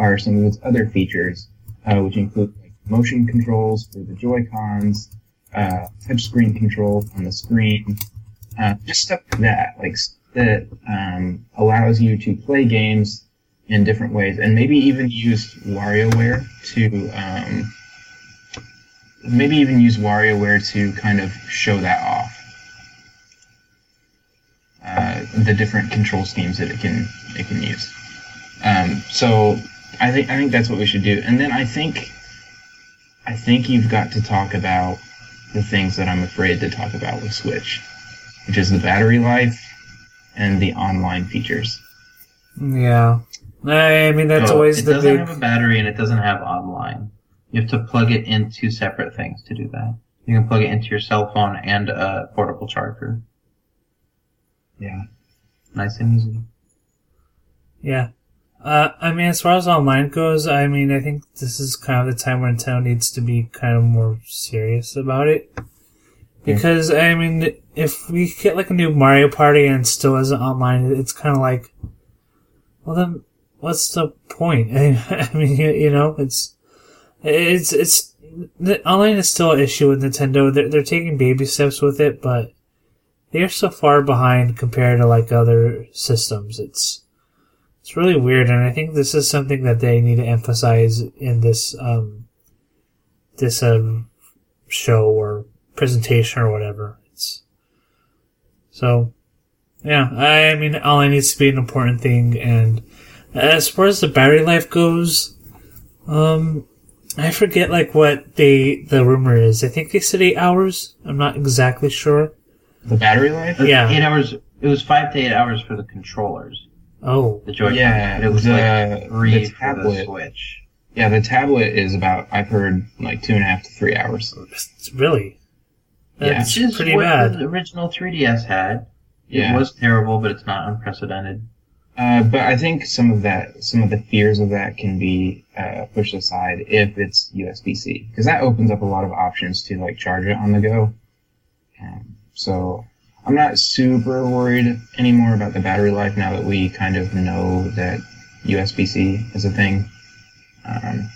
are some of its other features, uh, which include motion controls for the Joy Cons, uh, touchscreen control on the screen, uh, just stuff like that, like that um, allows you to play games in different ways, and maybe even use WarioWare to um, maybe even use WarioWare to kind of show that off. Uh, the different control schemes that it can it can use. Um, so I think I think that's what we should do, and then I think I think you've got to talk about the things that I'm afraid to talk about with Switch, which is the battery life and the online features. Yeah. I mean, that's so always it the doesn't big. have a battery and it doesn't have online. You have to plug it into separate things to do that. You can plug it into your cell phone and a portable charger. Yeah. Nice and easy. Yeah. Uh, I mean, as far as online goes, I mean, I think this is kind of the time where Nintendo needs to be kind of more serious about it. Because, I mean, if we get like a new Mario Party and it still isn't online, it's kind of like, well then, what's the point? *laughs* I mean, you, you know, it's, it's, it's, the online is still an issue with Nintendo. They're, they're taking baby steps with it, but they're so far behind compared to like other systems. It's, it's really weird, and I think this is something that they need to emphasize in this um, this um, show or presentation or whatever. It's so yeah. I mean, online needs to be an important thing, and as far as the battery life goes, um, I forget like what they the rumor is. I think they said eight hours. I'm not exactly sure. The battery life? Yeah. Eight hours. It was five to eight hours for the controllers. Oh, The Joy-Con. Yeah, it was the- like three the for the tablet. Switch. Yeah, the tablet is about, I've heard, like two and a half to three hours. it's really. Yeah. That's Which is pretty what bad. the original 3DS had. Yeah. It was terrible, but it's not unprecedented. Uh, but I think some of that, some of the fears of that can be uh, pushed aside if it's USB-C, because that opens up a lot of options to like charge it on the go. Um, so I'm not super worried anymore about the battery life now that we kind of know that USB-C is a thing. Um,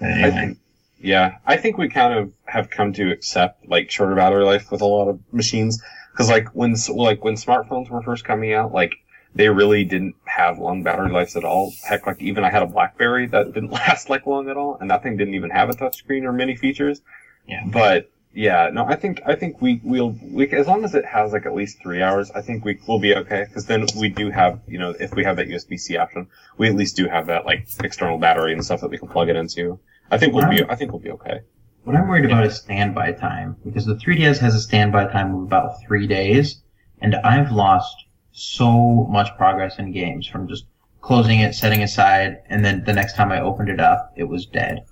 but I think, yeah, I think we kind of have come to accept like shorter battery life with a lot of machines because like when like when smartphones were first coming out, like they really didn't have long battery lives at all. Heck, like even I had a BlackBerry that didn't *laughs* last like long at all, and that thing didn't even have a touchscreen or many features. Yeah. But yeah, no, I think I think we we'll we as long as it has like at least three hours, I think we will be okay because then we do have you know if we have that USB C option, we at least do have that like external battery and stuff that we can plug it into. I think we'll be I think we'll be okay. What I'm worried about is standby time because the 3DS has a standby time of about three days, and I've lost so much progress in games from just closing it, setting aside, and then the next time I opened it up, it was dead.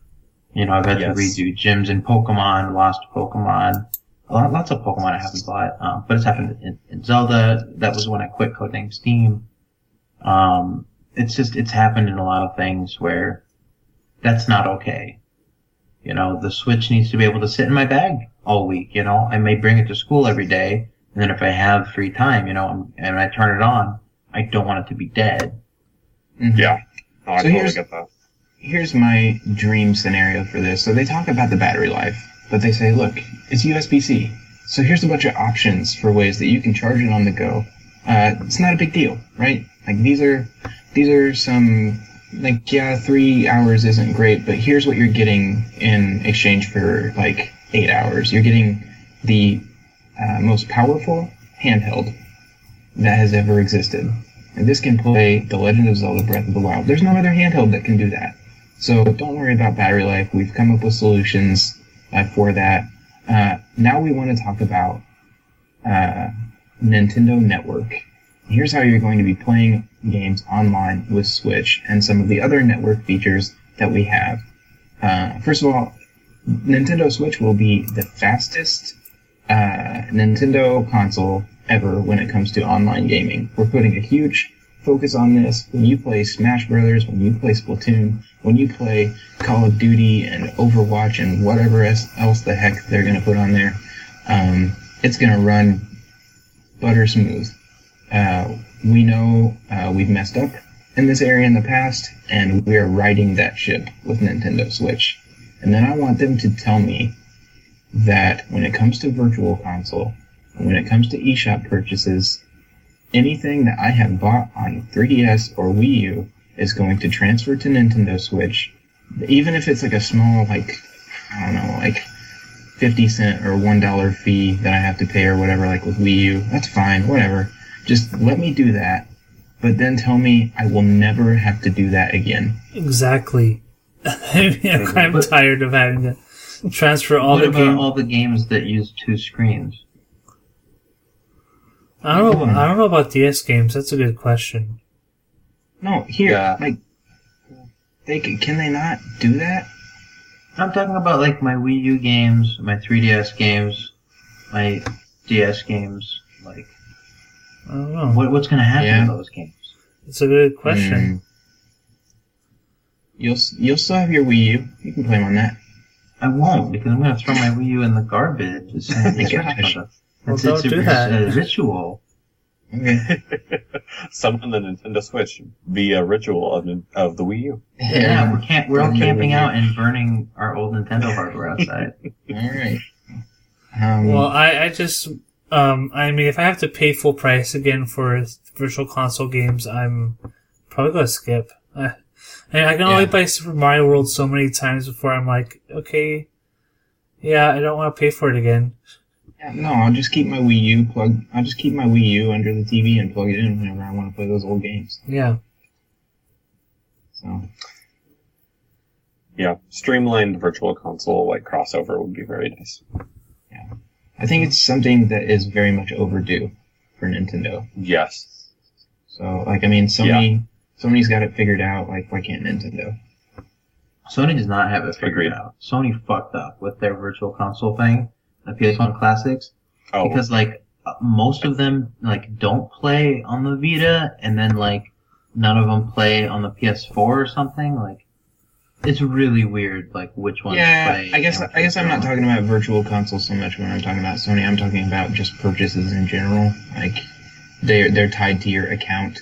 You know, I've had Yes. to redo gyms in Pokemon, lost Pokemon, lot, lots of Pokemon I haven't bought, um, but it's happened in, in Zelda. That was when I quit Code Name STEAM. Um, it's just it's happened in a lot of things where that's not okay. You know, the Switch needs to be able to sit in my bag all week. You know, I may bring it to school every day, and then if I have free time, you know, and- and I turn it on, I don't want it to be dead. mhm. Yeah. No, I So totally here's- get that. Here's my dream scenario for this. So they talk about the battery life, but they say, look, it's USB-C. So here's a bunch of options for ways that you can charge it on the go. Uh, it's not a big deal, right? Like these are these are some like yeah, three hours isn't great, but here's what you're getting in exchange for like eight hours. You're getting the uh, most powerful handheld that has ever existed. And this can play The Legend of Zelda Breath of the Wild. There's no other handheld that can do that. So don't worry about battery life. We've come up with solutions uh, for that. Uh, now we want to talk about uh, Nintendo Network. Here's how you're going to be playing games online with Switch and some of the other network features that we have. Uh, first of all, Nintendo Switch will be the fastest uh, Nintendo console ever when it comes to online gaming. We're putting a huge focus on this. When you play Smash Brothers, when you play Splatoon, when you play Call of Duty and Overwatch and whatever else the heck they're going to put on there, um, it's going to run butter smooth. Uh, we know uh, we've messed up in this area in the past, and we are riding that ship with Nintendo Switch. And then I want them to tell me that when it comes to Virtual Console, when it comes to eShop purchases, anything that I have bought on 3DS or Wii U is going to transfer to Nintendo Switch, even if it's like a small, like, I don't know, like 50 cent or $1 fee that I have to pay or whatever, like with Wii U. That's fine, whatever. Just let me do that, but then tell me I will never have to do that again. Exactly. *laughs* I'm tired of having to transfer all what the about games. all the games that use two screens? I don't know. I don't know about DS games. That's a good question. No, here, Yeah. like, they can, can they not do that? I'm talking about like my Wii U games, my 3DS games, my DS games. Like, I don't know. what, what's going to happen Yeah. to those games? It's a good question. Mm. You'll you'll still have your Wii U. You can play them on that. I won't because I'm going to throw my Wii U in the garbage. *laughs* As soon *laughs* as the Switch Gosh. comes up. Well, It's, don't it's a, do it's that. a *laughs* ritual. *laughs* Summon the Nintendo Switch via ritual of, of the Wii U. Yeah, we're camp- we're all camping out and burning our old Nintendo hardware *laughs* outside. All right. Um, Well, I, I just, um, I mean, if I have to pay full price again for virtual console games, I'm probably gonna skip. And I can only Yeah. play Super Mario World so many times before I'm like, okay, yeah, I don't want to pay for it again. Yeah, no, I'll just keep my Wii U plug. I'll just keep my Wii U under the TV and plug it in whenever I want to play those old games. Yeah, So Yeah, streamlined virtual console like crossover would be very nice. Yeah, I think it's something that is very much overdue for Nintendo. Yes. So like, I mean, Sony, Sony's got it figured out. Like, why can't Nintendo? Sony does not have it figured Agreed. out. Sony fucked up with their virtual console thing, the PS1 classics, Oh, because like most of them like don't play on the Vita, and then like none of them play on the PS4 or something. Like it's really weird, like which ones yeah, play. I guess I guess I'm not talking about virtual console so much when I'm talking about Sony. I'm talking about just purchases in general. Like they're they're tied to your account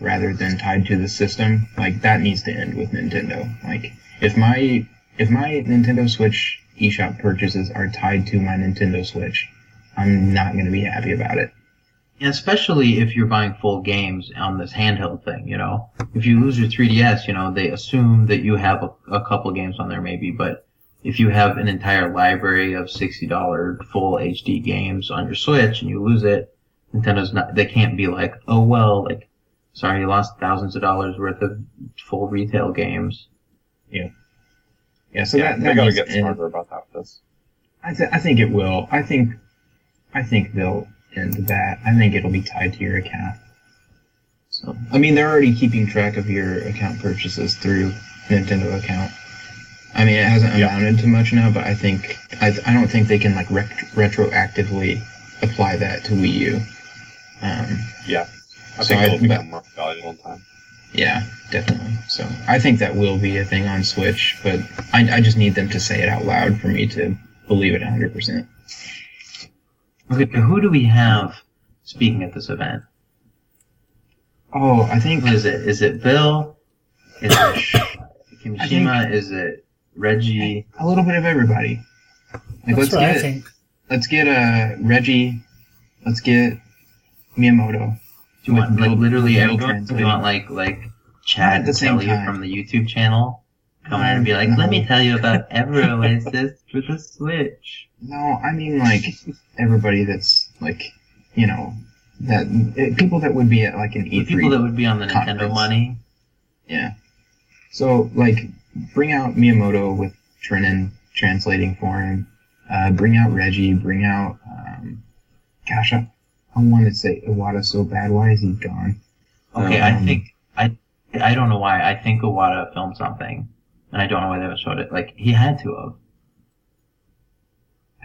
rather than tied to the system. Like that needs to end with Nintendo. Like if my if my Nintendo Switch eShop purchases are tied to my Nintendo Switch, I'm not going to be happy about it. And especially if you're buying full games on this handheld thing, you know. If you lose your 3DS, you know, they assume that you have a, a couple games on there maybe, but if you have an entire library of $60 full HD games on your Switch and you lose it, Nintendo's not, they can't be like, oh well, like, sorry, you lost thousands of dollars worth of full retail games. Yeah, so yeah, that, they that gotta get to end. smarter about that with this. I, th- I think it will. I think, I think they'll end that. I think it'll be tied to your account. So, I mean, they're already keeping track of your account purchases through Nintendo account. I mean, it hasn't Yeah. amounted to much now, but I think I, I don't think they can like rec- retroactively apply that to Wii U. Um, Yeah. I So think I- it'll but- become more valuable in time. Yeah, definitely. So I think that will be a thing on Switch, but I, I just need them to say it out loud for me to believe it 100%. Okay, who do we have speaking at this event? Oh, I think Who is it? Is it Bill? Is it *coughs* Kimishima? Is it Reggie? a little bit of everybody. Like that's let's what get I think. let's get uh Reggie, let's get Miyamoto. Do you want like literally Bill everyone? Do you want like like Chad the same Kelly time. from the YouTube channel come in and be like, No. "Let me tell you about *laughs* Ever Oasis for the Switch." No, I mean like everybody that's like you know that it, people that would be at like an E3. people that would be on the Nintendo money. Yeah. So like, bring out Miyamoto with Trinen translating for him. Uh, bring out Reggie. Bring out. Um, gosh, I, I want to say Iwata so bad. Why is he gone? Okay, I Um, think I I don't know why. I think Iwata filmed something, and I don't know why they haven't showed it. Like he had to have.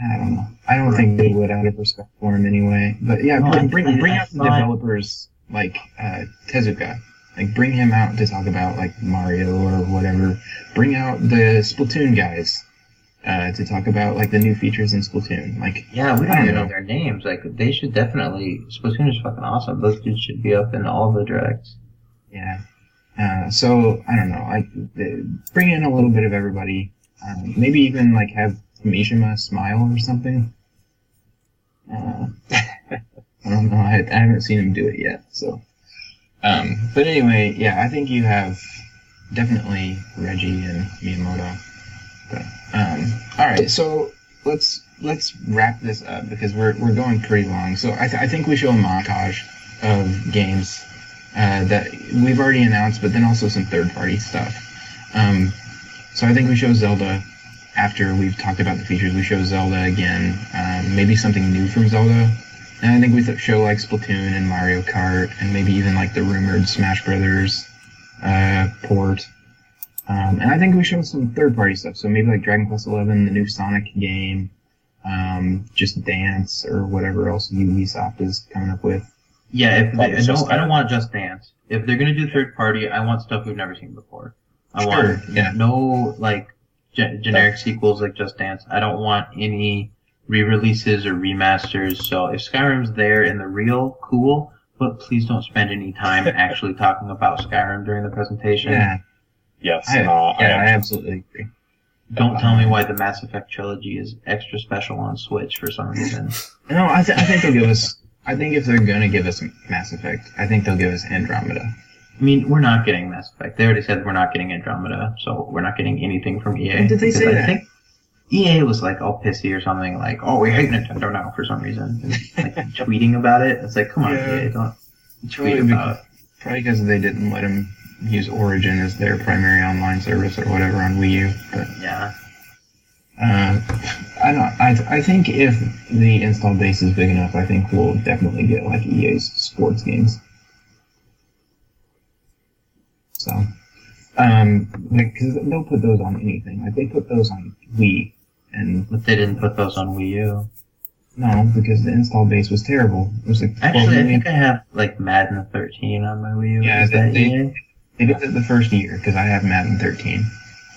I don't know. I don't think they would out of respect for him anyway. But yeah, No, bring bring, bring out the developers like uh, Tezuka. Like bring him out to talk about like Mario or whatever. Bring out the Splatoon guys uh, to talk about like the new features in Splatoon. Like Yeah, we don't don't even know know. their names. Like they should definitely. Splatoon is fucking awesome. Those dudes should be up in all the directs. yeah. Uh, so I don't know. Like bring in a little bit of everybody. Um, maybe even like have Kimishima smile or something. Uh, *laughs* I don't know. I, I haven't seen him do it yet. So, um, but anyway, yeah, I think you have definitely Reggie and Miyamoto. Um, all right, so let's let's wrap this up because we're we're going pretty long. So I, th- I think we show a montage of games uh, that we've already announced, but then also some third party stuff. Um, so I think we show Zelda after we've talked about the features. We show Zelda again, um, maybe something new from Zelda, and I think we show like Splatoon and Mario Kart, and maybe even like the rumored Smash Brothers uh, port. Um, and I think we show some third party stuff. So maybe like Dragon Quest Eleven, the new Sonic game, um, just Dance or whatever else Ubisoft is coming up with. Yeah, if they, I don't, I don't want Just Dance. If they're gonna do third party, I want stuff we've never seen before. I Sure, want yeah. no like ge- generic sequels like Just Dance. I don't want any re-releases or remasters. So if Skyrim's there in the real, cool. But please don't spend any time *laughs* actually talking about Skyrim during the presentation. Yeah, Yes, I, and, uh, I yeah, I am- absolutely agree. Don't tell me why the Mass Effect trilogy is extra special on Switch for some reason. *laughs* No, I, th- I think they'll give us. I think if they're gonna give us Mass Effect, I think they'll give us Andromeda. I mean, we're not getting Mass Effect. They already said we're not getting Andromeda, so we're not getting anything from EA. When did they say I that? think EA was like all pissy or something, like, "Oh, we hate Nintendo now" for some reason, and, like *laughs* tweeting about it. It's like, come on, Yeah. EA, don't tweet Probably about. Probably because they didn't let them use Origin as their primary online service or whatever on Wii U. But Yeah, uh, I don't. I, I think if the install base is big enough, I think we'll definitely get like EA's sports games. So, um, because they'll put those on anything. Like they put those on Wii, and but they didn't put those on Wii U. no, because the install base was terrible. It was like 12 Actually, I think I have like Madden 13 on my Wii U. Yeah, is that they- EA? They did it the first year because I have Madden 13.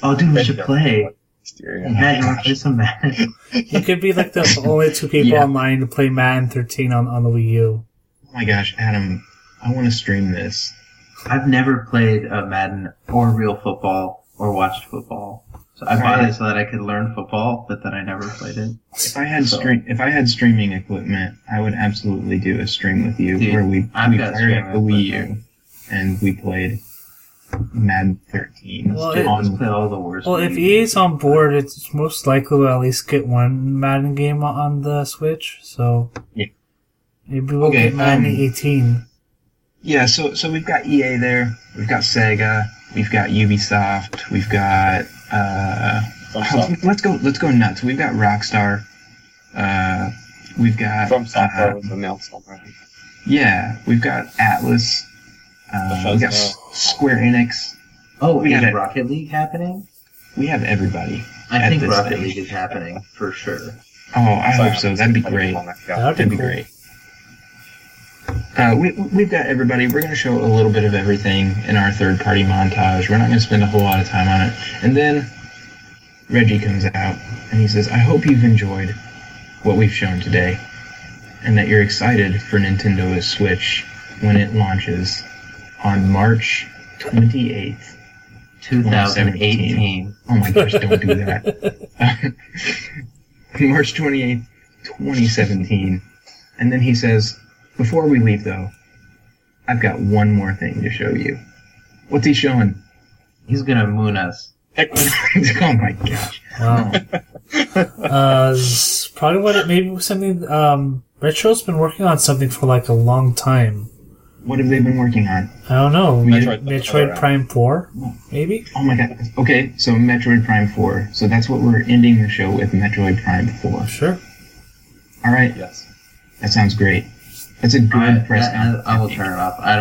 Oh, dude, we should play. Exterior. Matt, you want to play some Madden? *laughs* You could be like the only two people Yeah. online to play Madden 13 on, on the Wii U. Oh my gosh, Adam, I want to stream this. I've never played a Madden or real football or watched football. So I bought Right. it so that I could learn football, but then I never played it. If I had So- stream, if I had streaming equipment, I would absolutely do a stream with you Dude, where we I've we got fired up the Wii U and we played Madden 13. Well, Dude, it- on, all the worst. Well, if Wii EA's on board, it's most likely we'll at least get one Madden game on- on the Switch. So Yeah. maybe we'll Okay, get Madden um, 18. yeah, so so we've got EA there, we've got Sega, we've got Ubisoft, we've got uh, From let's go let's go nuts. We've got Rockstar, uh, we've got From software uh, was announced already. yeah, we've got Atlus, uh, we got S- Square Enix. Oh, We is got it. Rocket League happening? We have everybody. I think Rocket stage. League is happening for sure. Oh, I So, hope so. That'd be great. That'd That'd be cool. great. Uh, we, we've got everybody. We're going to show a little bit of everything in our third party montage. We're not going to spend a whole lot of time on it. And then Reggie comes out and he says, I hope you've enjoyed what we've shown today and that you're excited for Nintendo's Switch when it launches on March 28th. 2018. Oh my gosh, don't do that. *laughs* March 28th, 2017. And then he says, Before we leave, though, I've got one more thing to show you. What's he showing? He's gonna moon us. *laughs* oh my gosh. Wow. uh, probably what it maybe was something um Retro's been working on something for like a long time. What have they been working on? I don't know. Metroid- Metroid Prime 4? Maybe? Oh my god. Okay, so Metroid Prime 4. So that's what we're ending the show with Metroid Prime 4. Sure. All right, Yes. that sounds great. That's a good I, press I, conference. I will turn it off. I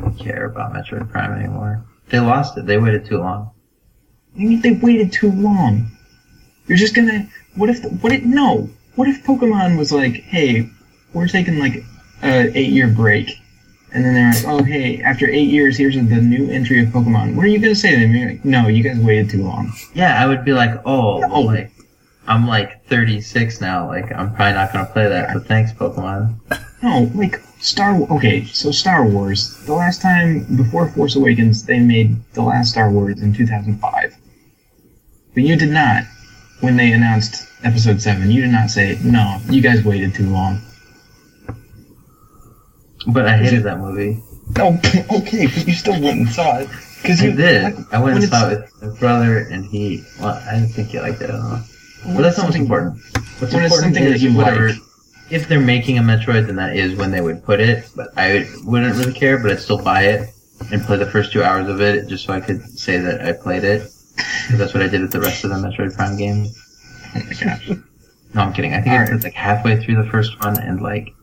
don't care about Metroid Prime anymore. They lost it. They waited too long. You mean they waited too long? You're just gonna. What if? What if? No. What if Pokemon was like, hey, we're taking like a eight year break, and then they're like, oh hey, after eight years, here's the new entry of Pokemon. What are you gonna say to them? You're like, no, you guys waited too long. Yeah, I would be like, oh, No. well, like, I'm like 36 now. Like, I'm probably not gonna play that. But thanks, Pokemon. *laughs* No, like Star. Wars. Okay, so Star Wars. The last time before Force Awakens, they made the last Star Wars in 2005. But you did not, when they announced Episode Seven. You did not say no. You guys waited too long. But I hated that movie. Oh, okay, but you still went and saw it because I you did. like, I went and saw it with my brother, and he. Well, I didn't think he liked it. I don't know. But that's not what's important. What's when important something is that you whatever. like. If they're making a Metroid, then that is when they would put it. But I wouldn't really care. But I'd still buy it and play the first two hours of it just so I could say that I played it. Because that's what I did with the rest of the Metroid Prime games. Oh my gosh. No, I'm kidding. I think I Alright. played like halfway through the first one and like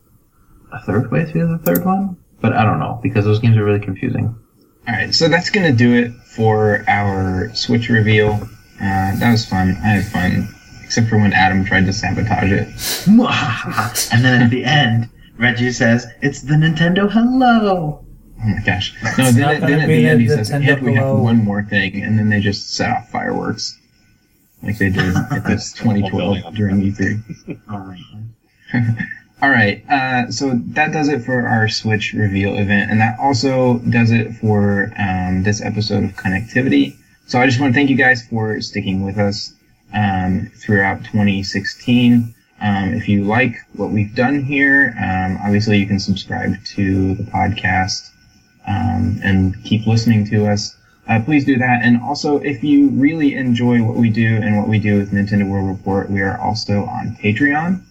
a third way through the third one. But I don't know because those games are really confusing. All right, so that's gonna do it for our Switch reveal. Uh, that was fun. I had fun, except for when Adam tried to sabotage it. *laughs* and then at the end, Reggie says, "It's the Nintendo Hello." Oh my gosh! No, It's then, not then at the end the he says, Nintendo we have Hello." one more thing," and then they just set off fireworks, like they did at this *laughs* 2012 during E E3. *laughs* Oh my god. All right, uh, so that does it for our Switch reveal event, and that also does it for um, this episode of Connectivity. So I just want to thank you guys for sticking with us um, throughout 2016. Um, if you like what we've done here, um, obviously you can subscribe to the podcast um, and keep listening to us. Uh, please do that. And also, if you really enjoy what we do and what we do with Nintendo World Report, we are also on Patreon.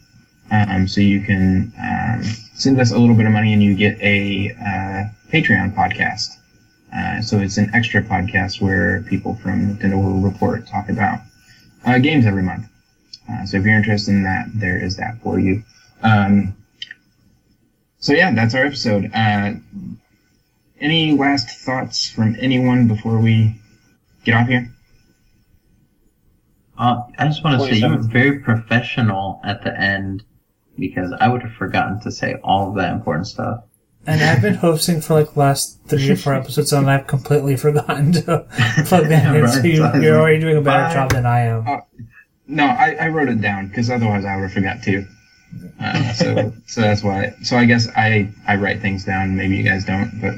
Um, so you can um, send us a little bit of money and you get a uh, Patreon podcast. Uh, so it's an extra podcast where people from Nintendo World Report talk about uh, games every month. Uh, so if you're interested in that, there is that for you. Um, so yeah, that's our episode. Uh, any last thoughts from anyone before we get off here? Uh, I just want to say you were very professional at the end because I would have forgotten to say all of that important stuff. And I've been hosting for like the last three or four episodes, and I've completely *laughs* forgotten to plug that *laughs* in. So you, you're already doing a better Bye. job than I am. No, I, I wrote it down because otherwise I would have forgot too. Uh, so *laughs* so that's why. So I guess I I write things down. Maybe you guys don't, but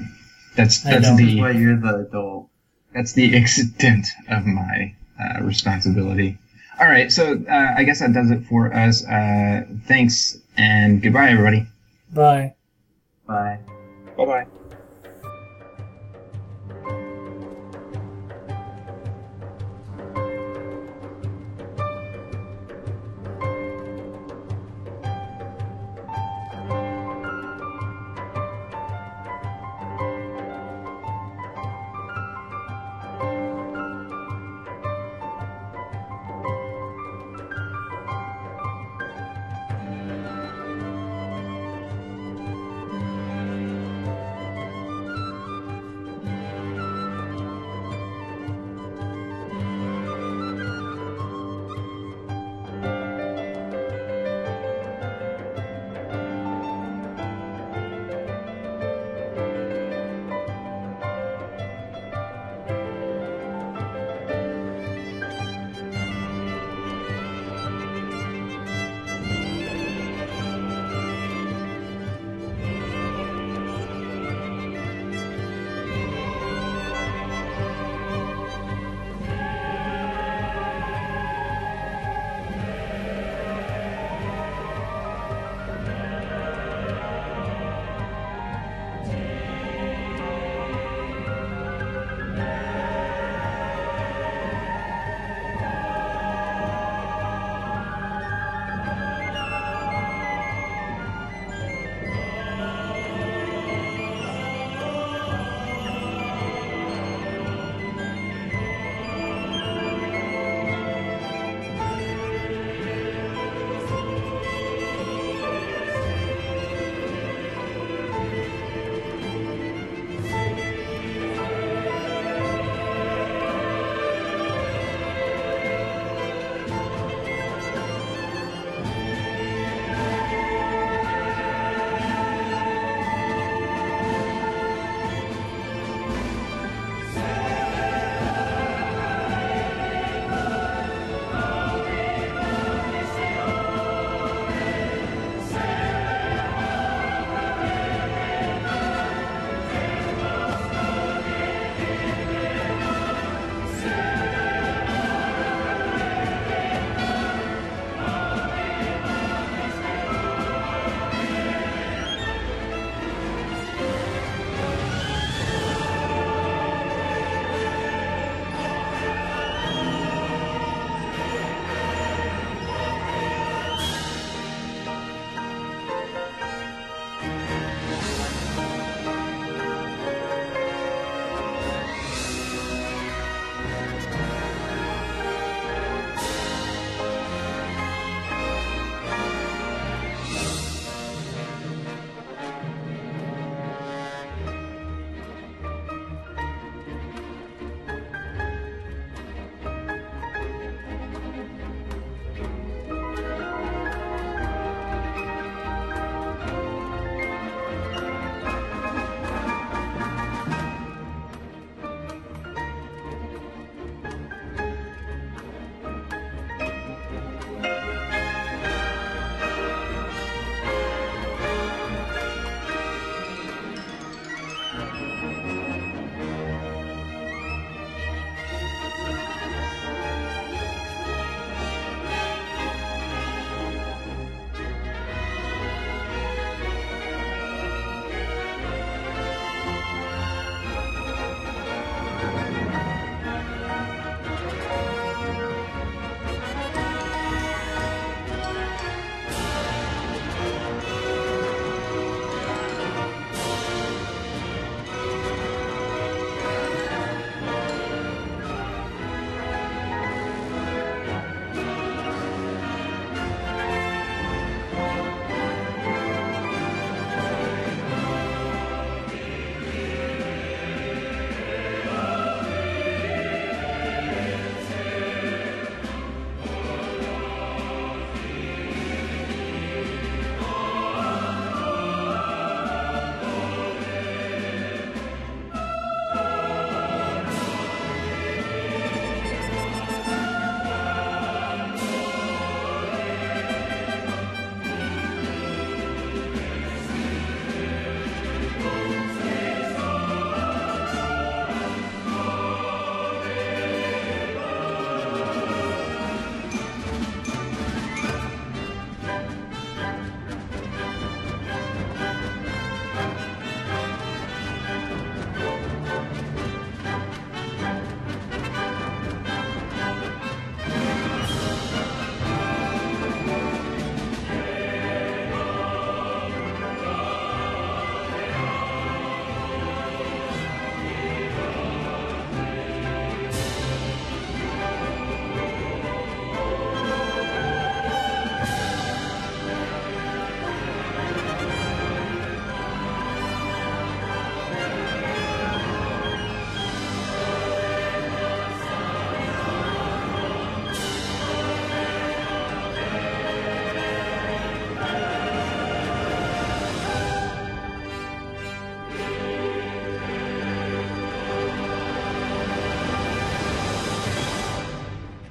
that's that's. That's the why you're the adult. that's the extent of my uh, responsibility. All right, so uh, I guess that does it for us. Uh, thanks and goodbye, everybody. Bye. Bye. Bye bye.